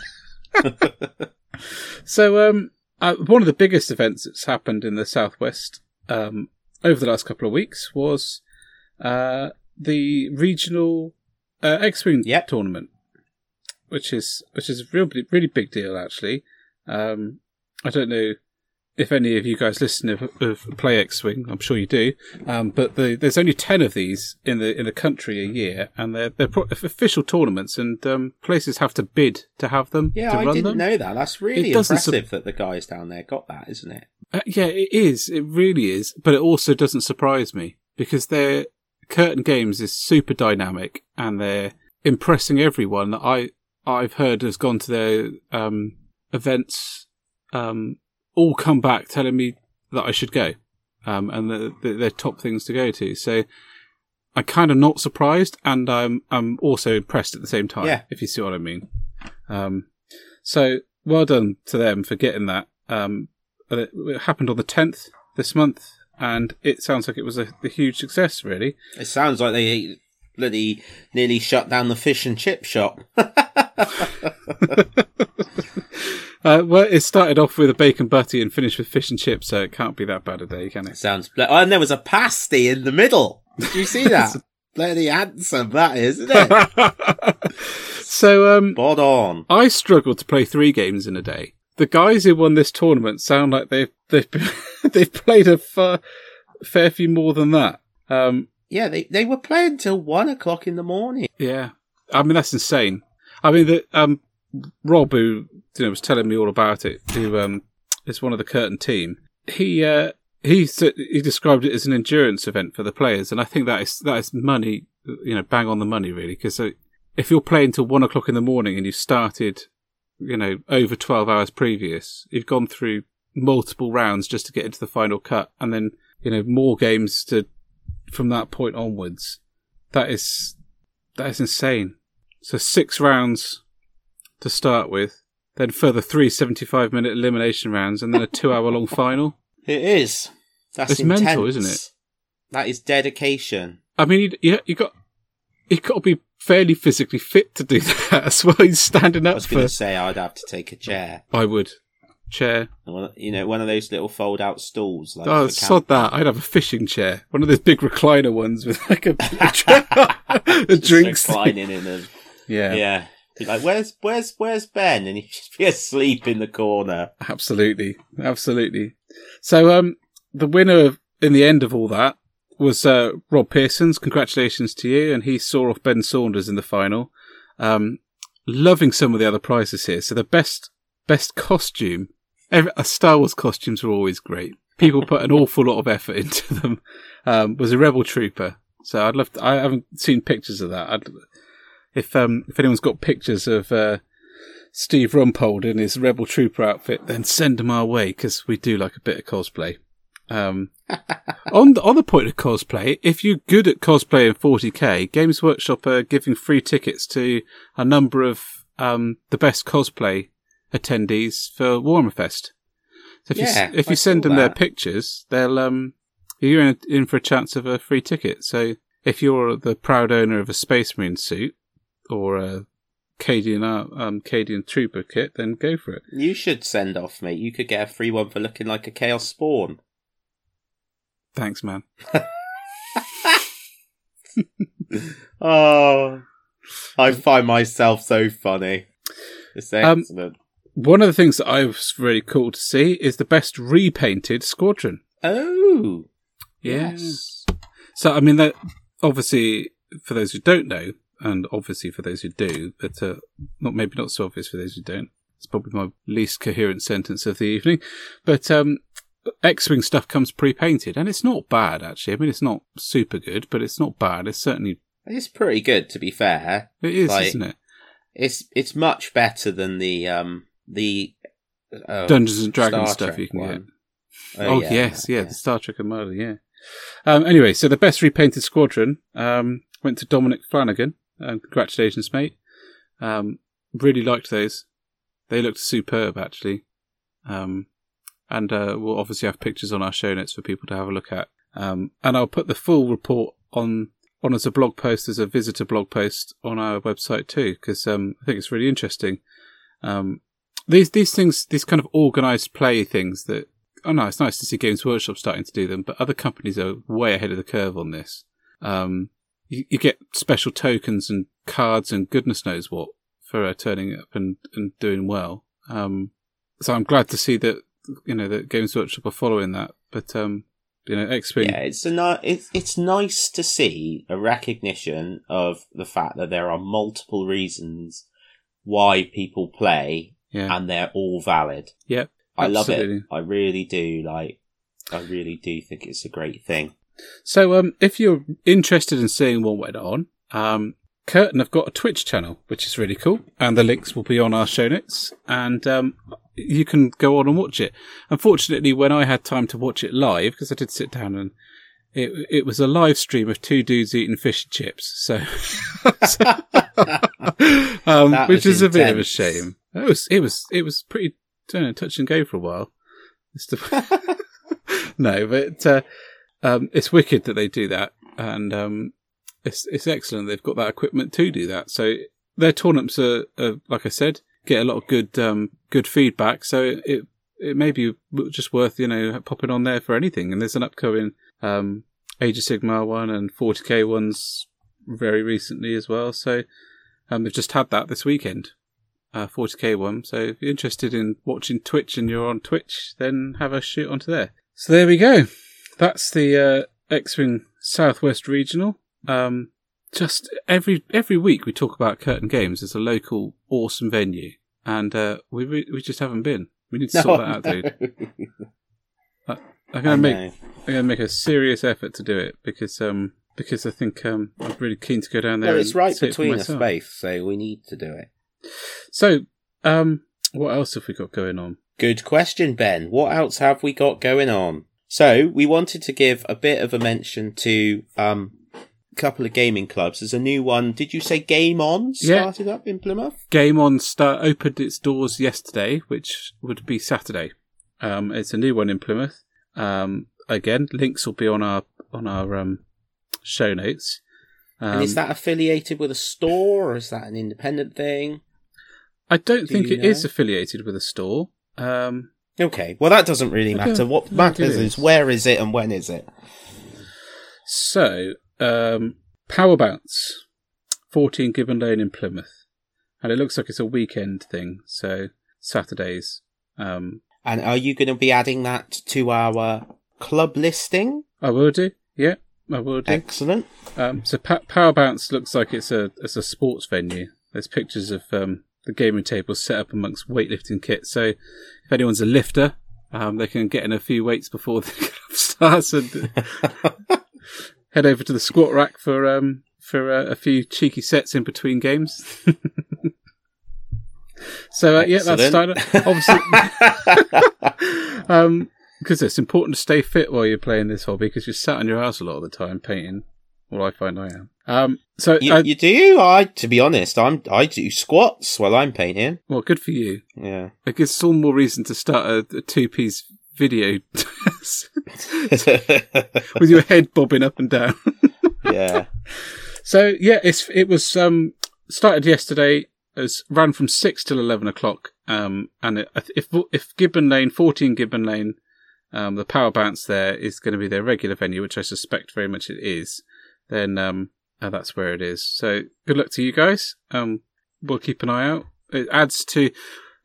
it? So um, uh, one of the biggest events that's happened in the southwest um, over the last couple of weeks was uh, the regional uh, X-wing Yep. tournament, which is which is a real really big deal actually. Um, I don't know if any of you guys listen of, of play X-wing. I'm sure you do, um, but the, there's only ten of these in the in the country a year, and they're they're pro- official tournaments, and um, places have to bid to have them. Yeah, I didn't them. know that. That's really impressive that the guys down there got that, isn't it? Uh, yeah, it is. It really is. But it also doesn't surprise me because their Curtain Games is super dynamic and they're impressing everyone that I I've heard has gone to their um, events. Um, all come back telling me that I should go, um, and that that they're top things to go to. So I'm kind of not surprised, and I'm I'm also impressed at the same time. Yeah. if you see what I mean. Um, so well done to them for getting that. Um, it, it happened on the 10th this month, and it sounds like it was a, a huge success, really. It sounds like they bloody nearly shut down the fish and chip shop. Uh, well, it started off with a bacon butty and finished with fish and chips, so it can't be that bad a day, can it? sounds. Bl- oh, and there was a pasty in the middle. Did you see that? bloody handsome that is, isn't it? so, um, Bod on. I struggled to play three games in a day. The guys who won this tournament sound like they've they've they've played a far, fair few more than that. Um, Yeah, they they were playing till one o'clock in the morning. yeah, I mean that's insane. I mean that um, Rob, who you know was telling me all about it, who um, is one of the curtain team. He uh, he he described it as an endurance event for the players, and I think that is that is money, you know, bang on the money really. Because uh, if you're playing till one o'clock in the morning and you started, you know, over twelve hours previous, you've gone through multiple rounds just to get into the final cut, and then you know more games to from that point onwards. That is that is insane. So six rounds to start with, then further three 75 minute elimination rounds, and then a two hour long final. It is. That's It's intense. mental, isn't it? That is dedication. I mean, you, you, got you got to be fairly physically fit to do that as well. He's standing up. I was going to say I'd have to take a chair. I would chair. You know, one of those little fold-out stools. Like Oh, sod that! I'd have a fishing chair, one of those big recliner ones with like a, a, Just drinks. reclining in them. Yeah, Yeah. Be like, where's where's where's Ben? And he'd just be asleep in the corner. absolutely, absolutely. So, um, the winner in the end of all that was uh, Rob Pearson's. Congratulations to you, and he saw off Ben Saunders in the final. Um, loving some of the other prizes here. So the best best costume. Every, uh, Star Wars costumes are always great. People put an awful lot of effort into them. Um, was a Rebel Trooper. So I'd love. To, I haven't seen pictures of that. I'd, if um if anyone's got pictures of uh, Steve Rumpold in his Rebel Trooper outfit, then send them our way because we do like a bit of cosplay. Um, on the, on the point of cosplay, if you're good at cosplay in 40k, Games Workshop are giving free tickets to a number of um, the best cosplay attendees for Warhammer Fest. So if Yeah, you if I you send them their pictures, they'll um you're in, in for a chance of a free ticket. So if you're the proud owner of a Space Marine suit or a Cadian uh, um Cadian Trooper kit, then go for it. You should send off, mate. You could get a free one for looking like a Chaos Spawn. Thanks, man. Oh, I find myself so funny. It's Um. One of the things that I was really cool to see is the best repainted squadron. oh, Yeah. yes. So, I mean, that obviously, for those who don't know, and obviously for those who do, but uh, not maybe not so obvious for those who don't. It's probably my least coherent sentence of the evening. But um, X-wing stuff comes pre-painted, and it's not bad actually. I mean, it's not super good, but it's not bad. It's certainly It's pretty good, to be fair. it is, Like- isn't it? It's it's much better than the um the uh, Dungeons and Dragons Star stuff Trek you can one. get. Oh, yes, yeah, the Star Trek and Marley, yeah. Um, anyway, so the best repainted squadron um, went to Dominic Flanagan. Um, congratulations, mate. Um, really liked those. They looked superb, actually. Um, and uh, we'll obviously have pictures on our show notes for people to have a look at. Um, and I'll put the full report on on as a blog post, as a visitor blog post on our website too, because um, I think it's really interesting. These these things, these kind of organised play things that oh no, it's nice to see Games Workshop starting to do them, but other companies are way ahead of the curve on this. Um, you, you get special tokens and cards and goodness knows what for uh, turning up and, and doing well. Um, so I'm glad to see that you know that Games Workshop are following that. But um, you know, X-wing, Yeah, it's a ni- it's it's nice to see a recognition of the fact that there are multiple reasons why people play, yeah, and they're all valid. Yep, I love it. I really do. Like, I really do think it's a great thing. So, um, if you're interested in seeing what went on, um, Curtin have got a Twitch channel, which is really cool, and the links will be on our show notes, and um, you can go on and watch it. Unfortunately, when I had time to watch it live, because I did sit down and it it was a live stream of two dudes eating fish and chips. So, um, which is a bit of a shame. It was it was it was pretty know, touch and go for a while. No, but uh, um, it's wicked that they do that, and um, it's it's excellent. They've got that equipment to do that. So their tournaments are, are like I said, get a lot of good um, good feedback. So it, it may be just worth you know popping on there for anything. And there's an upcoming um, Age of Sigmar one and 40k ones very recently as well. So um, they've just had that this weekend. Uh, 40k one. So if you're interested in watching Twitch and you're on Twitch, then have a shoot onto there. So there we go. That's the uh, X-Wing Southwest Regional. Um, just every every week we talk about Curtain Games as a local awesome venue, and uh, we re- we just haven't been. We need to sort that out, dude. I'm gonna make know. I'm gonna make a serious effort to do it because um because I think um I'm really keen to go down there. Well, it's right see it between us both, so we need to do it. So um what else have we got going on? Good question, Ben. What else have we got going on? So we wanted to give a bit of a mention to um, a couple of gaming clubs. There's a new one. Did you say Game On Yeah. started up in Plymouth? Game On start opened its doors yesterday, which would be Saturday. Um, it's a new one in Plymouth. Um, again, links will be on our on our um, show notes. Um, and is that affiliated with a store or is that an independent thing? I don't do think it is know? affiliated with a store. Um, Okay, well that doesn't really matter. What matters is. is where is it and when is it? So, um, Power Bounce, 14 Gibbon Lane in Plymouth. And it looks like it's a weekend thing, so Saturdays. Um, And are you going to be adding that to our club listing? I will do, yeah, I will do. Excellent. Um, so pa- Power Bounce looks like it's a it's a sports venue. There's pictures of um, the gaming table set up amongst weightlifting kits. So if anyone's a lifter, um, they can get in a few weights before the club starts and head over to the squat rack for um, for uh, a few cheeky sets in between games. so uh, yeah, that's started. Obviously, um, because it's important to stay fit while you're playing this hobby because you're sat on your house a lot of the time painting. Well, I find I am. Um, so You, uh, you do? I, to be honest, I'm I do squats while I'm painting. well, good for you. Yeah. It gives all more reason to start a, a two-piece video with your head bobbing up and down. yeah. So yeah, it's it was um started yesterday. It ran from six till eleven o'clock. Um, and it, if if Gibbon Lane, fourteen Gibbon Lane, um, the power bounce there is going to be their regular venue, which I suspect very much it is. Then um, uh, that's where it is. So good luck to you guys. Um, we'll keep an eye out. It adds to,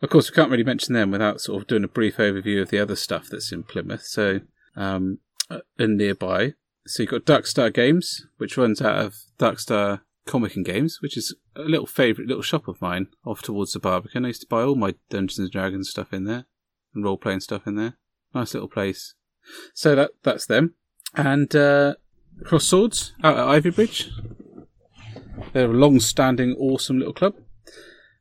of course, we can't really mention them without sort of doing a brief overview of the other stuff that's in Plymouth. So um, uh, and nearby. So you've got Darkstar Games, which runs out of Darkstar Comic and Games, which is a little favourite little shop of mine off towards the Barbican. I used to buy all my Dungeons and Dragons stuff in there and role playing stuff in there. Nice little place. So that that's them. And uh, Cross Swords out at Ivy Bridge. They're a long standing, awesome little club.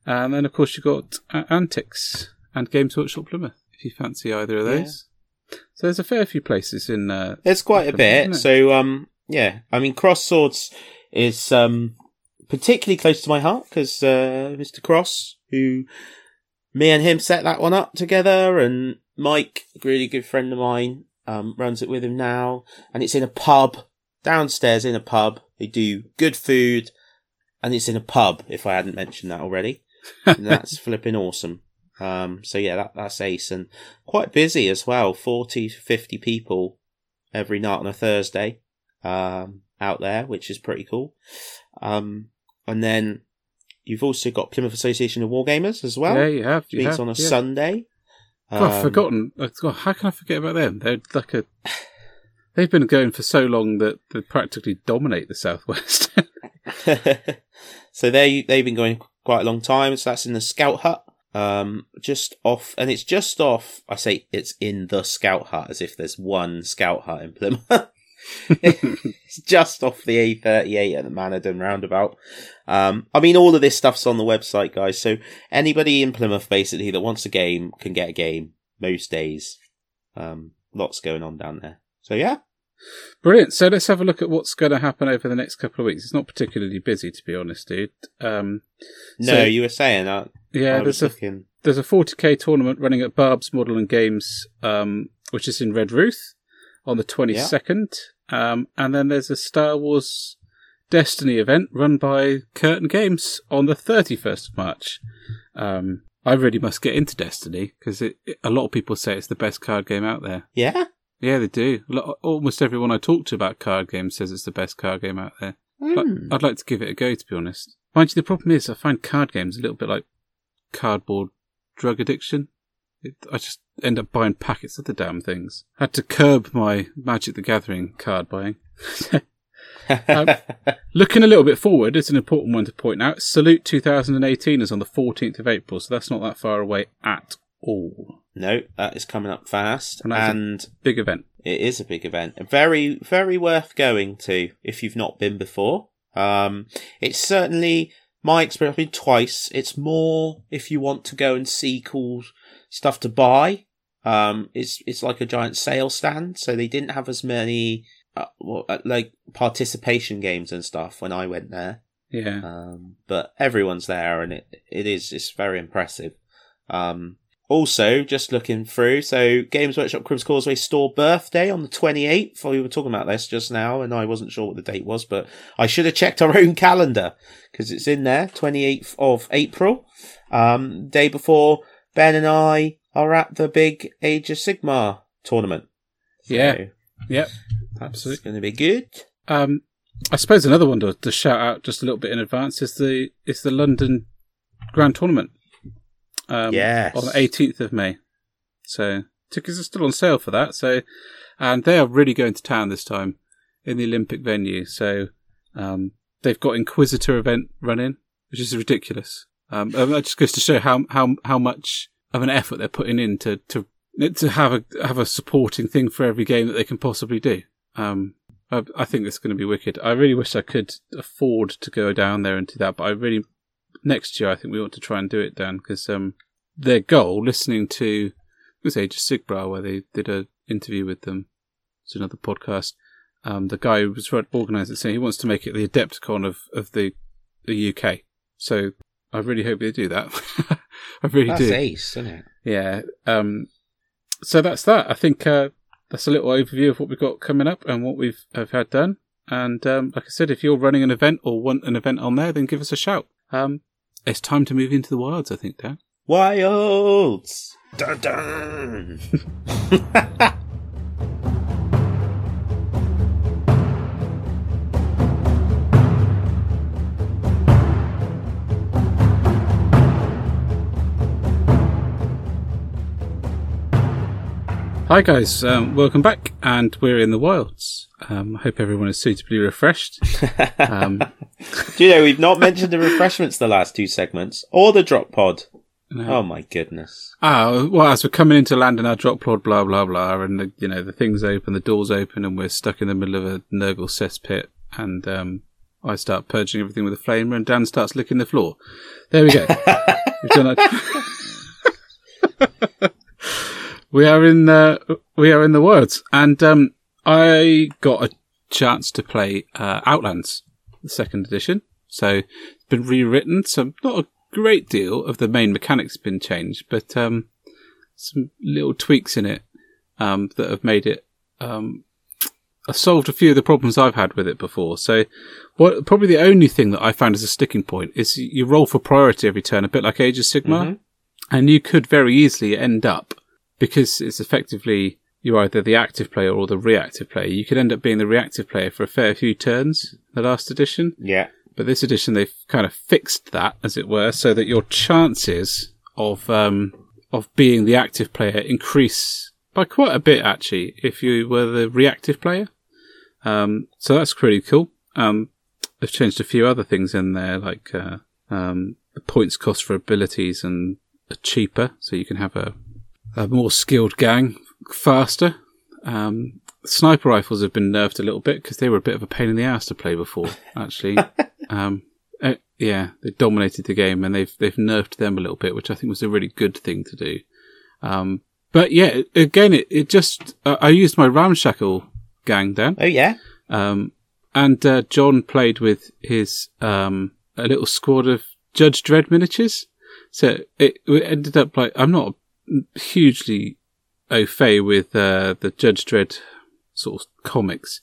And then, of course, you've got Antics and Games Workshop Plymouth, if you fancy either of Yeah. those. So there's a fair few places in. Uh, There's quite a bit. So, um, yeah, I mean, Cross Swords is um, particularly close to my heart because uh, Mr. Cross, who me and him set that one up together, and Mike, a really good friend of mine, um, runs it with him now, and it's in a pub downstairs in a pub. They do good food, and it's in a pub. If I hadn't mentioned that already, and that's flipping awesome. Um, so yeah, that, that's ace and quite busy as well. 40 to 50 people every night on a Thursday, um, out there, which is pretty cool. Um, and then you've also got Plymouth Association of Wargamers as well. yeah, you have. You meets have, on a yeah. Sunday. God, I've Um, forgotten. God, how can I forget about them? They're like a. They've been going for so long that they practically dominate the southwest. so they they've been going quite a long time. So that's in the Scout Hut, um, just off, and it's just off. I say it's in the Scout Hut as if there's one Scout Hut in Plymouth. it's just off the A38 at the Manadon roundabout. Um, I mean, all of this stuff's on the website, guys. So anybody in Plymouth, basically, that wants a game can get a game most days. Um, lots going on down there. So yeah, Brilliant. So let's have a look at what's going to happen over the next couple of weeks. It's not particularly busy, to be honest, dude. Um, No, So- you were saying that. yeah, there's a there's a 40k tournament running at Barb's Model and Games, um, which is in Redruth on the 22nd. Um, and then there's a Star Wars Destiny event run by Curtain Games on the 31st of March. Um, I really must get into Destiny because a lot of people say it's the best card game out there. Yeah. Yeah, they do. Almost everyone I talk to about card games says it's the best card game out there. But Hmm. I'd like to give it a go, to be honest. Mind you, the problem is I find card games a little bit like cardboard drug addiction. It, I just end up buying packets of the damn things. I had to curb my Magic the Gathering card buying. um, Looking a little bit forward, it's an important one to point out. Salute 2018 is on the 14th of April, so that's not that far away at all. No, that is coming up fast, And and Big event. it is a big event. Very, very worth going to if you've not been before. Um, it's certainly my experience. I've been twice. It's more if you want to go and see cool stuff to buy. Um, it's it's like a giant sale stand, so they didn't have as many uh, well, uh, like participation games and stuff when I went there. Yeah. Um, but everyone's there, and it it is it's very impressive. Um, also, just looking through, so Games Workshop Cribs Causeway store birthday on the 28th. We were talking about this just now, and I wasn't sure what the date was, but I should have checked our own calendar because it's in there, 28th of April. Um, day before Ben and I are at the big Age of Sigmar tournament. Yeah. So Yep. that's Absolutely. going to be good. Um, I suppose another one to, to shout out just a little bit in advance is the is the London Grand Tournament. Um, Yes. on the 18th of May. So tickets are still on sale for that. So, and they are really going to town this time in the Olympic venue. So, um, they've got Inquisitor event running, which is ridiculous. Um, and that just goes to show how how how much of an effort they're putting in to to to have a have a supporting thing for every game that they can possibly do. Um, I, I think it's going to be wicked. I really wish I could afford to go down there and do that, but I really next year I think we ought to try and do it, Dan, because um, their goal, listening to it was Age of Sigmar, where they did an interview with them. It's another podcast. Um, the guy who was organising it saying he wants to make it the Adepticon of, of the the UK. So I really hope they do that. I really That's do. That's ace, isn't it? Yeah. Um, so that's that. I think uh, that's a little overview of what we've got coming up and what we've have had done. And um, like I said, if you're running an event or want an event on there, then give us a shout. Um, it's time to move into the wilds, I think, Dan. Wilds! Dun dun! Hi guys, um, welcome back, and we're in the wilds. Um, I hope everyone is suitably refreshed. Um, Do you know we've not mentioned the refreshments the last two segments or the drop pod? no. Oh my goodness! Ah, well, as we're coming into land in our drop plod, blah blah blah, and the, you know the things open, the doors open, and we're stuck in the middle of a Nurgle cesspit, and um, I start purging everything with a flamer, and Dan starts licking the floor. There we go. We've done that. we are in uh, we are in the woods, and um, I got a chance to play uh, Outlands, the second edition. So it's been rewritten. So not a great deal of the main mechanics have been changed, but um, some little tweaks in it um, that have made it. Um, I've solved a few of the problems I've had with it before. So, what probably the only thing that I found as a sticking point is you roll for priority every turn, a bit like Age of Sigmar, Mhm. and you could very easily end up because it's effectively you're either the active player or the reactive player. You could end up being the reactive player for a fair few turns. The last edition, Yeah, but this edition they've kind of fixed that, as it were, so that your chances of um, of being the active player increase by quite a bit actually if you were the reactive player. Um, so that's pretty cool. Um, they've changed a few other things in there, like uh, um, the points cost for abilities and cheaper, so you can have a, a more skilled gang faster. Um, sniper rifles have been nerfed a little bit because they were a bit of a pain in the ass to play before. Actually, um, uh, yeah, they dominated the game and they've they've nerfed them a little bit, which I think was a really good thing to do. Um, but yeah, again, it, it just uh, I used my ramshackle gang, then. Oh yeah. Um, and uh, John played with his um, a little squad of Judge Dredd miniatures. So it, it ended up like I'm not hugely au fait with uh, the Judge Dredd sort of comics,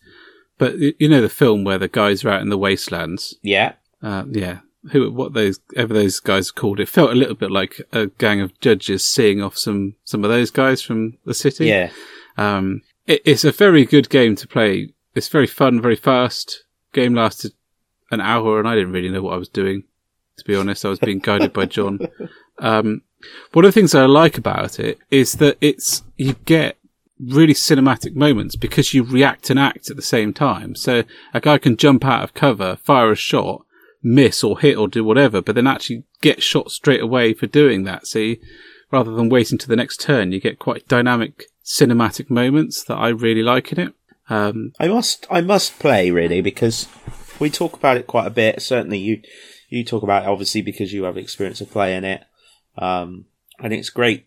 but you know the film where the guys are out in the wastelands. Yeah. Uh, yeah, who what those ever those guys called. It felt a little bit like a gang of judges seeing off some some of those guys from the city. Yeah. Um, it, it's a very good game to play. It's very fun, very fast. Game lasted an hour, and I didn't really know what I was doing. To be honest, I was being guided by John. Um, one of the things I like about it is that it's you get really cinematic moments because you react and act at the same time. So a guy can jump out of cover, fire a shot, miss or hit or do whatever, but then actually get shot straight away for doing that. You, rather than waiting to the next turn, you get quite dynamic cinematic moments that I really like in it. Um, I must I must play really because we talk about it quite a bit. Certainly you you talk about it obviously because you have experience of playing it. Um, and it's great.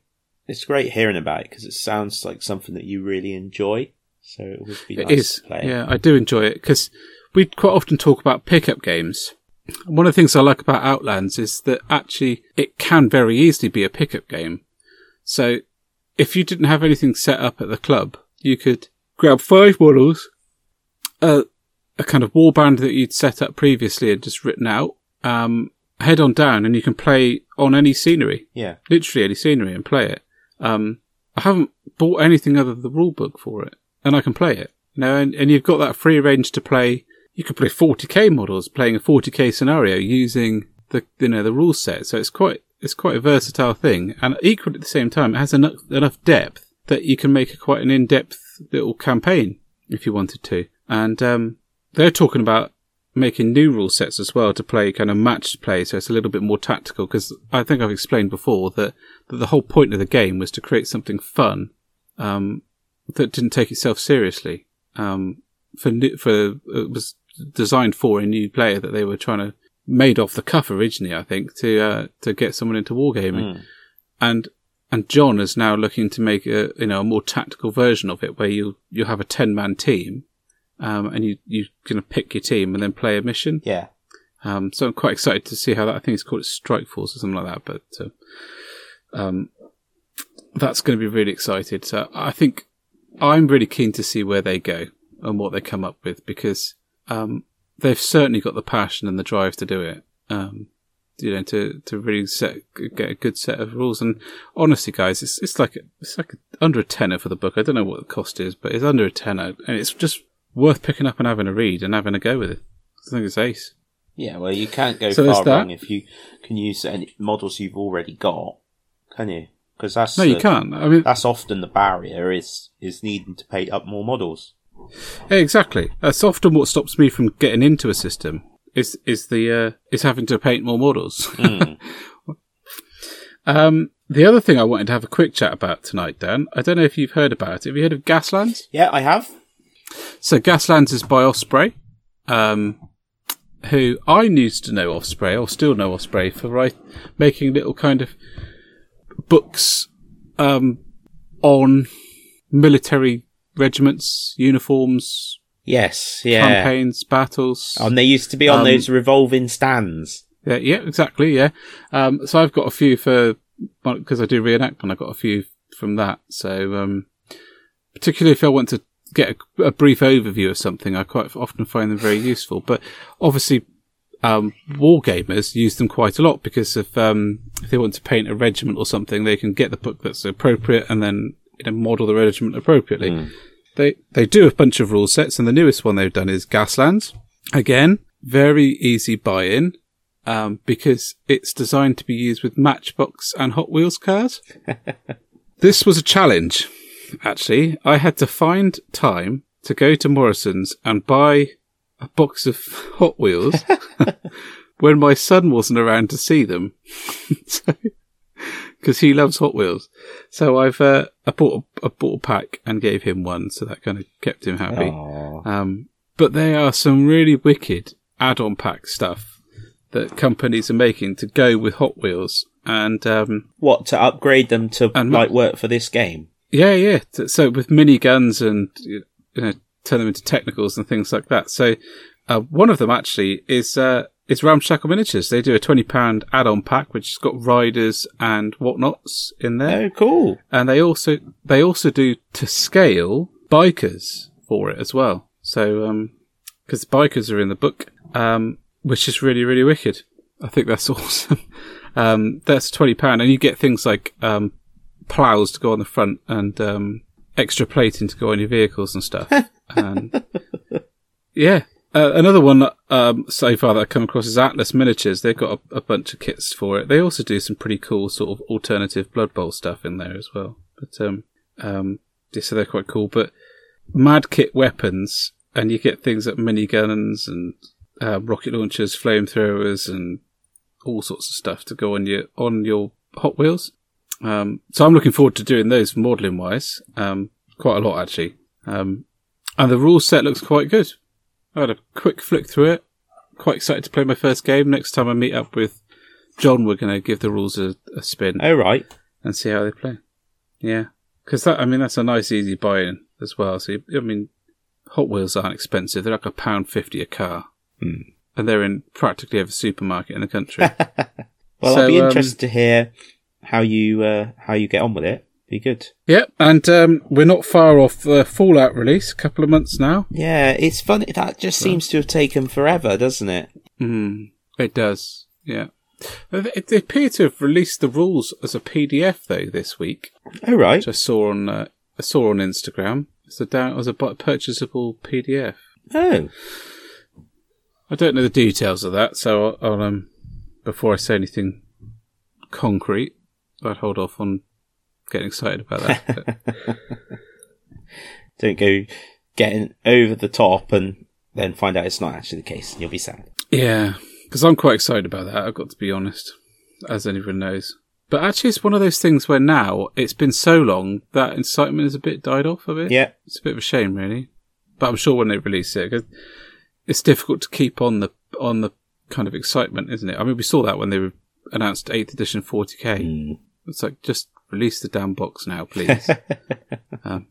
It's great hearing about it because it sounds like something that you really enjoy. So it would be It nice is. to play. Yeah, I do enjoy it because we quite often talk about pickup games. One of the things I like about Outlands is that actually it can very easily be a pickup game. So if you didn't have anything set up at the club, you could grab five models, a, a kind of warband that you'd set up previously and just written out, um, head on down and you can play on any scenery Yeah. literally any scenery and play it. Um, I haven't bought anything other than the rule book for it, and I can play it. You know, and, and you've got that free range to play. You can play 40k models, playing a 40k scenario using the you know the rule set. So it's quite it's quite a versatile thing, and equally at the same time, it has enough enough depth that you can make a quite an in depth little campaign if you wanted to. And um, they're talking about making new rule sets as well to play kind of matched play, so it's a little bit more tactical. Because I think I've explained before that, that the whole point of the game was to create something fun um, that didn't take itself seriously. Um, for new, for it was designed for a new player that they were trying to made off the cuff originally, I think, to uh, to get someone into wargaming, Mm. and and John is now looking to make a you know a more tactical version of it where you you have a ten man team. Um, and you, you kind of pick your team and then play a mission. Yeah. Um, so I'm quite excited to see how that. I think it's called Strike Force or something like that. But uh, um, that's going to be really excited. So I think I'm really keen to see where they go and what they come up with because um, they've certainly got the passion and the drive to do it. Um, you know, to to really set get a good set of rules. And honestly, guys, it's it's like a, it's like a, under a tenner for the book. I don't know what the cost is, but it's under a tenner, and it's just worth picking up and having a read and having a go with it. I think it's ace. Yeah, well, you can't go So far wrong if you can use any models you've already got, can you? Because that's No, you can't. I mean, That's often the barrier is is needing to paint up more models. Exactly. That's often what stops me from getting into a system. Is is the uh, is having to paint more models. Mm. um, the other thing I wanted to have a quick chat about tonight, Dan. I don't know if you've heard about it. Have you heard of Gaslands? yeah, I have. So Gaslands is by Osprey, um, who I used to know Osprey, or still know Osprey for right making little kind of books um, on military regiments, uniforms, Yes, yeah. campaigns, battles. And they used to be on Um, those revolving stands. Yeah, yeah, exactly. Yeah. Um, so I've got a few for because I do reenactment. I've got a few from that. So um, particularly if I want to get a, a brief overview of something, I quite often find them very useful. But obviously, um, war gamers use them quite a lot because if um, if they want to paint a regiment or something, they can get the book that's appropriate and then you know model the regiment appropriately. They they do a bunch of rule sets, and the newest one they've done is Gaslands. Again, very easy buy-in um, because it's designed to be used with Matchbox and Hot Wheels cars. this was a challenge. Actually, I had to find time to go to Morrison's and buy a box of Hot Wheels when my son wasn't around to see them. Because he loves Hot Wheels, so I've uh, I bought a, I bought a pack and gave him one, so that kind of kept him happy. Um, but they are some really wicked add-on pack stuff that companies are making to go with Hot Wheels. And um, What to upgrade them to And like work for this game? Yeah, yeah. So with mini guns and you know turn them into technicals and things like that. So uh, one of them actually is uh, is Ramshackle Miniatures. They do a twenty pound add-on pack, which has got riders and whatnots in there. Oh, cool! And they also they also do to scale bikers for it as well. So because bikers are in the book, um, which is really really wicked. I think that's awesome. um, that's twenty pound, and you get things like um, plows to go on the front and um, extra plating to go on your vehicles and stuff. and yeah, uh, another one um, so far that I've come across is Atlas Miniatures. They've got a, a, bunch of kits for it. They also do some pretty cool sort of alternative Blood Bowl stuff in there as well. But um, um, yeah, so they're quite cool. But Mad Kit weapons, and you get things like miniguns and uh, rocket launchers, flamethrowers, and all sorts of stuff to go on your on your Hot Wheels. Um, so I'm looking forward to doing those modelling wise. Um, quite a lot actually. Um, and the rule set looks quite good. I had a quick flick through it. Quite excited to play my first game. Next time I meet up with John, we're going to give the rules a, a spin. Oh, right. And see how they play. Yeah. Because that, I mean, that's a nice, easy buy in as well. So, I mean, Hot Wheels aren't expensive. They're like a pound fifty a car. Hmm. And they're in practically every supermarket in the country. well, So, I'll be um, interested to hear how you uh, how you get on with it. Be good. Yep, and um, we're not far off the Fallout release. A couple of months now. Yeah, it's funny. That just seems to have taken forever, doesn't it? Mm, it does. Yeah. They, they appear to have released the rules as a PDF though this week, Oh, right. which I saw on uh, I saw on Instagram. It's a down as a purchasable PDF. Oh, I don't know the details of that, so I'll, I'll um before I say anything concrete, I'd hold off on getting excited about that. Don't go getting over the top and then find out it's not actually the case. You'll be sad. yeah, because I'm quite excited about that. I've got to be honest, as anyone knows. But actually, it's one of those things where now it's been so long that incitement is a bit died off a bit. Yeah. It's a bit of a shame, really. But I'm sure when they release it, 'cause it's difficult to keep on the on the kind of excitement, isn't it? I mean, we saw that when they announced 8th edition 40k. Mm. It's like just release the damn box now, please. um,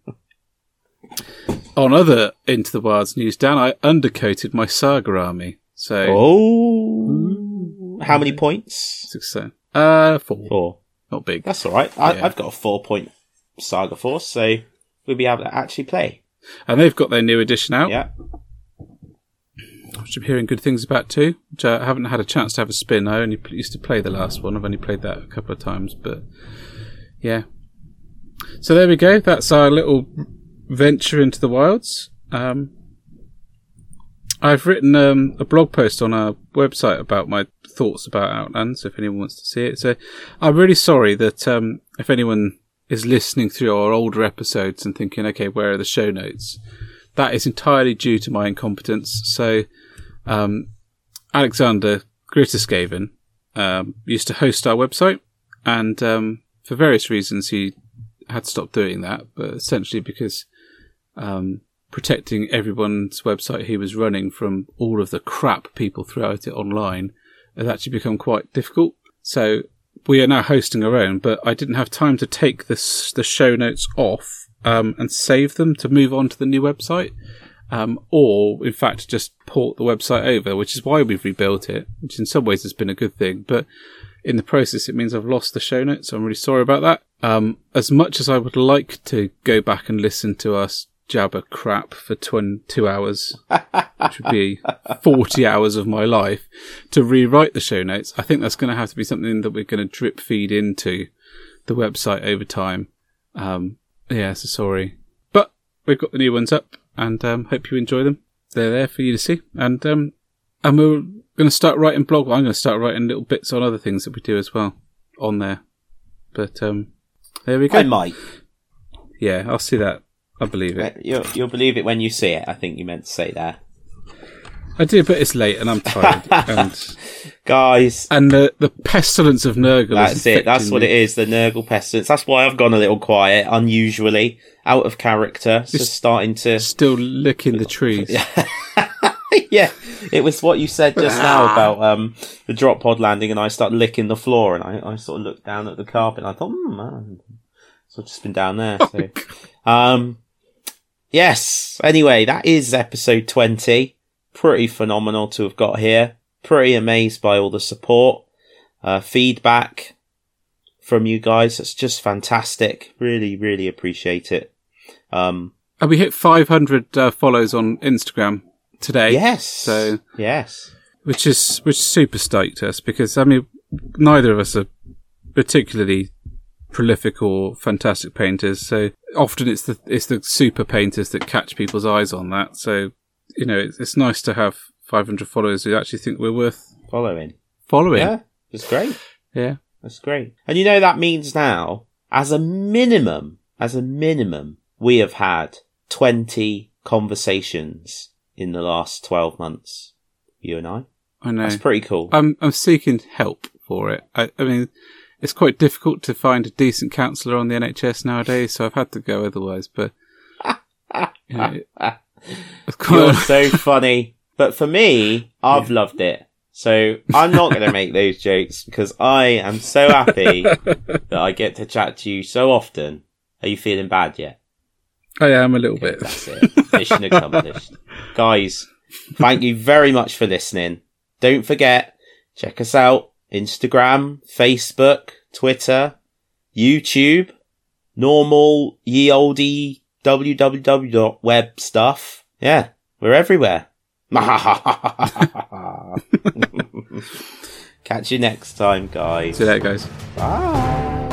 on other Into the Wilds news, Dan, I undercoated my Saga army. So Oh. How many points? success. Uh, four. Four. Not big. That's all right. I, Yeah. I've got a four point Saga Force, so we'll be able to actually play. And they've got their new edition out, Yeah. Which I'm hearing good things about too. Which I haven't had a chance to have a spin. I only used to play the last one. I've only played that a couple of times, but yeah. So there we go. That's our little venture into the wilds. Um, I've written um, a blog post on our website about my thoughts about Outlands. If anyone wants to see it, so I'm really sorry that um, if anyone is listening through our older episodes and thinking, okay, where are the show notes? That is entirely due to my incompetence. So, um, Alexander Gritterskaven um, used to host our website, and um, for various reasons, he had to stop doing that. But essentially, because um, protecting everyone's website he was running from all of the crap people throw at it online has actually become quite difficult. So we are now hosting our own, but I didn't have time to take this, the show notes off um, and save them to move on to the new website. Um, or in fact just port the website over, which is why we've rebuilt it, which in some ways has been a good thing. But in the process, it means I've lost the show notes. So I'm really sorry about that. Um, as much as I would like to go back and listen to us jabber crap for 22 hours, which would be 40 hours of my life to rewrite the show notes, I think that's going to have to be something that we're going to drip feed into the website over time. Um, yeah, so sorry. But we've got the new ones up and um, hope you enjoy them. They're there for you to see. And um, and we're going to start writing blog. I'm going to start writing little bits on other things that we do as well on there. But um, there we go. I might. Yeah, I'll see that. I believe it. You'll, you'll believe it when you see it. I think you meant to say there, I do, but it's late and I'm tired. and guys. and the the pestilence of Nurgle. That's it. That's what it is. The Nurgle pestilence. That's why I've gone a little quiet, unusually out of character. Just starting to. Still licking the trees. yeah, it was what you said just now about um, the drop pod landing, and I start licking the floor, and I, I sort of looked down at the carpet, and I thought, hmm, man. So I've just been down there. So, um, yes. Anyway, that is episode 20. Pretty phenomenal to have got here. Pretty amazed by all the support, uh, feedback from you guys. It's just fantastic. Really, really appreciate it. Um, And we hit 500 uh, follows on Instagram today. yes. So, yes. which is which super stoked us because I mean, neither of us are particularly prolific or fantastic painters. So often it's the it's the super painters that catch people's eyes on that. So you know, it's, it's nice to have 500 followers who actually think we're worth Following. following. Yeah. It's great. yeah. That's great. And you know, that means now, as a minimum, as a minimum, we have had 20 conversations in the last 12 months. You and I. I know. That's pretty cool. I'm I'm seeking help for it. I, I mean, it's quite difficult to find a decent counsellor on the NHS nowadays, so I've had to go otherwise. But you know, You're so funny. But for me, I've loved it. So I'm not going to make those jokes because I am so happy that I get to chat to you so often. Are you feeling bad yet? I am a little bit. That's it. Mission accomplished. Guys, thank you very much for listening. Don't forget, check us out. Instagram, Facebook, Twitter, YouTube, normal ye olde www.web stuff. Yeah, we're everywhere. Catch you next time, guys. See you later, guys. Bye.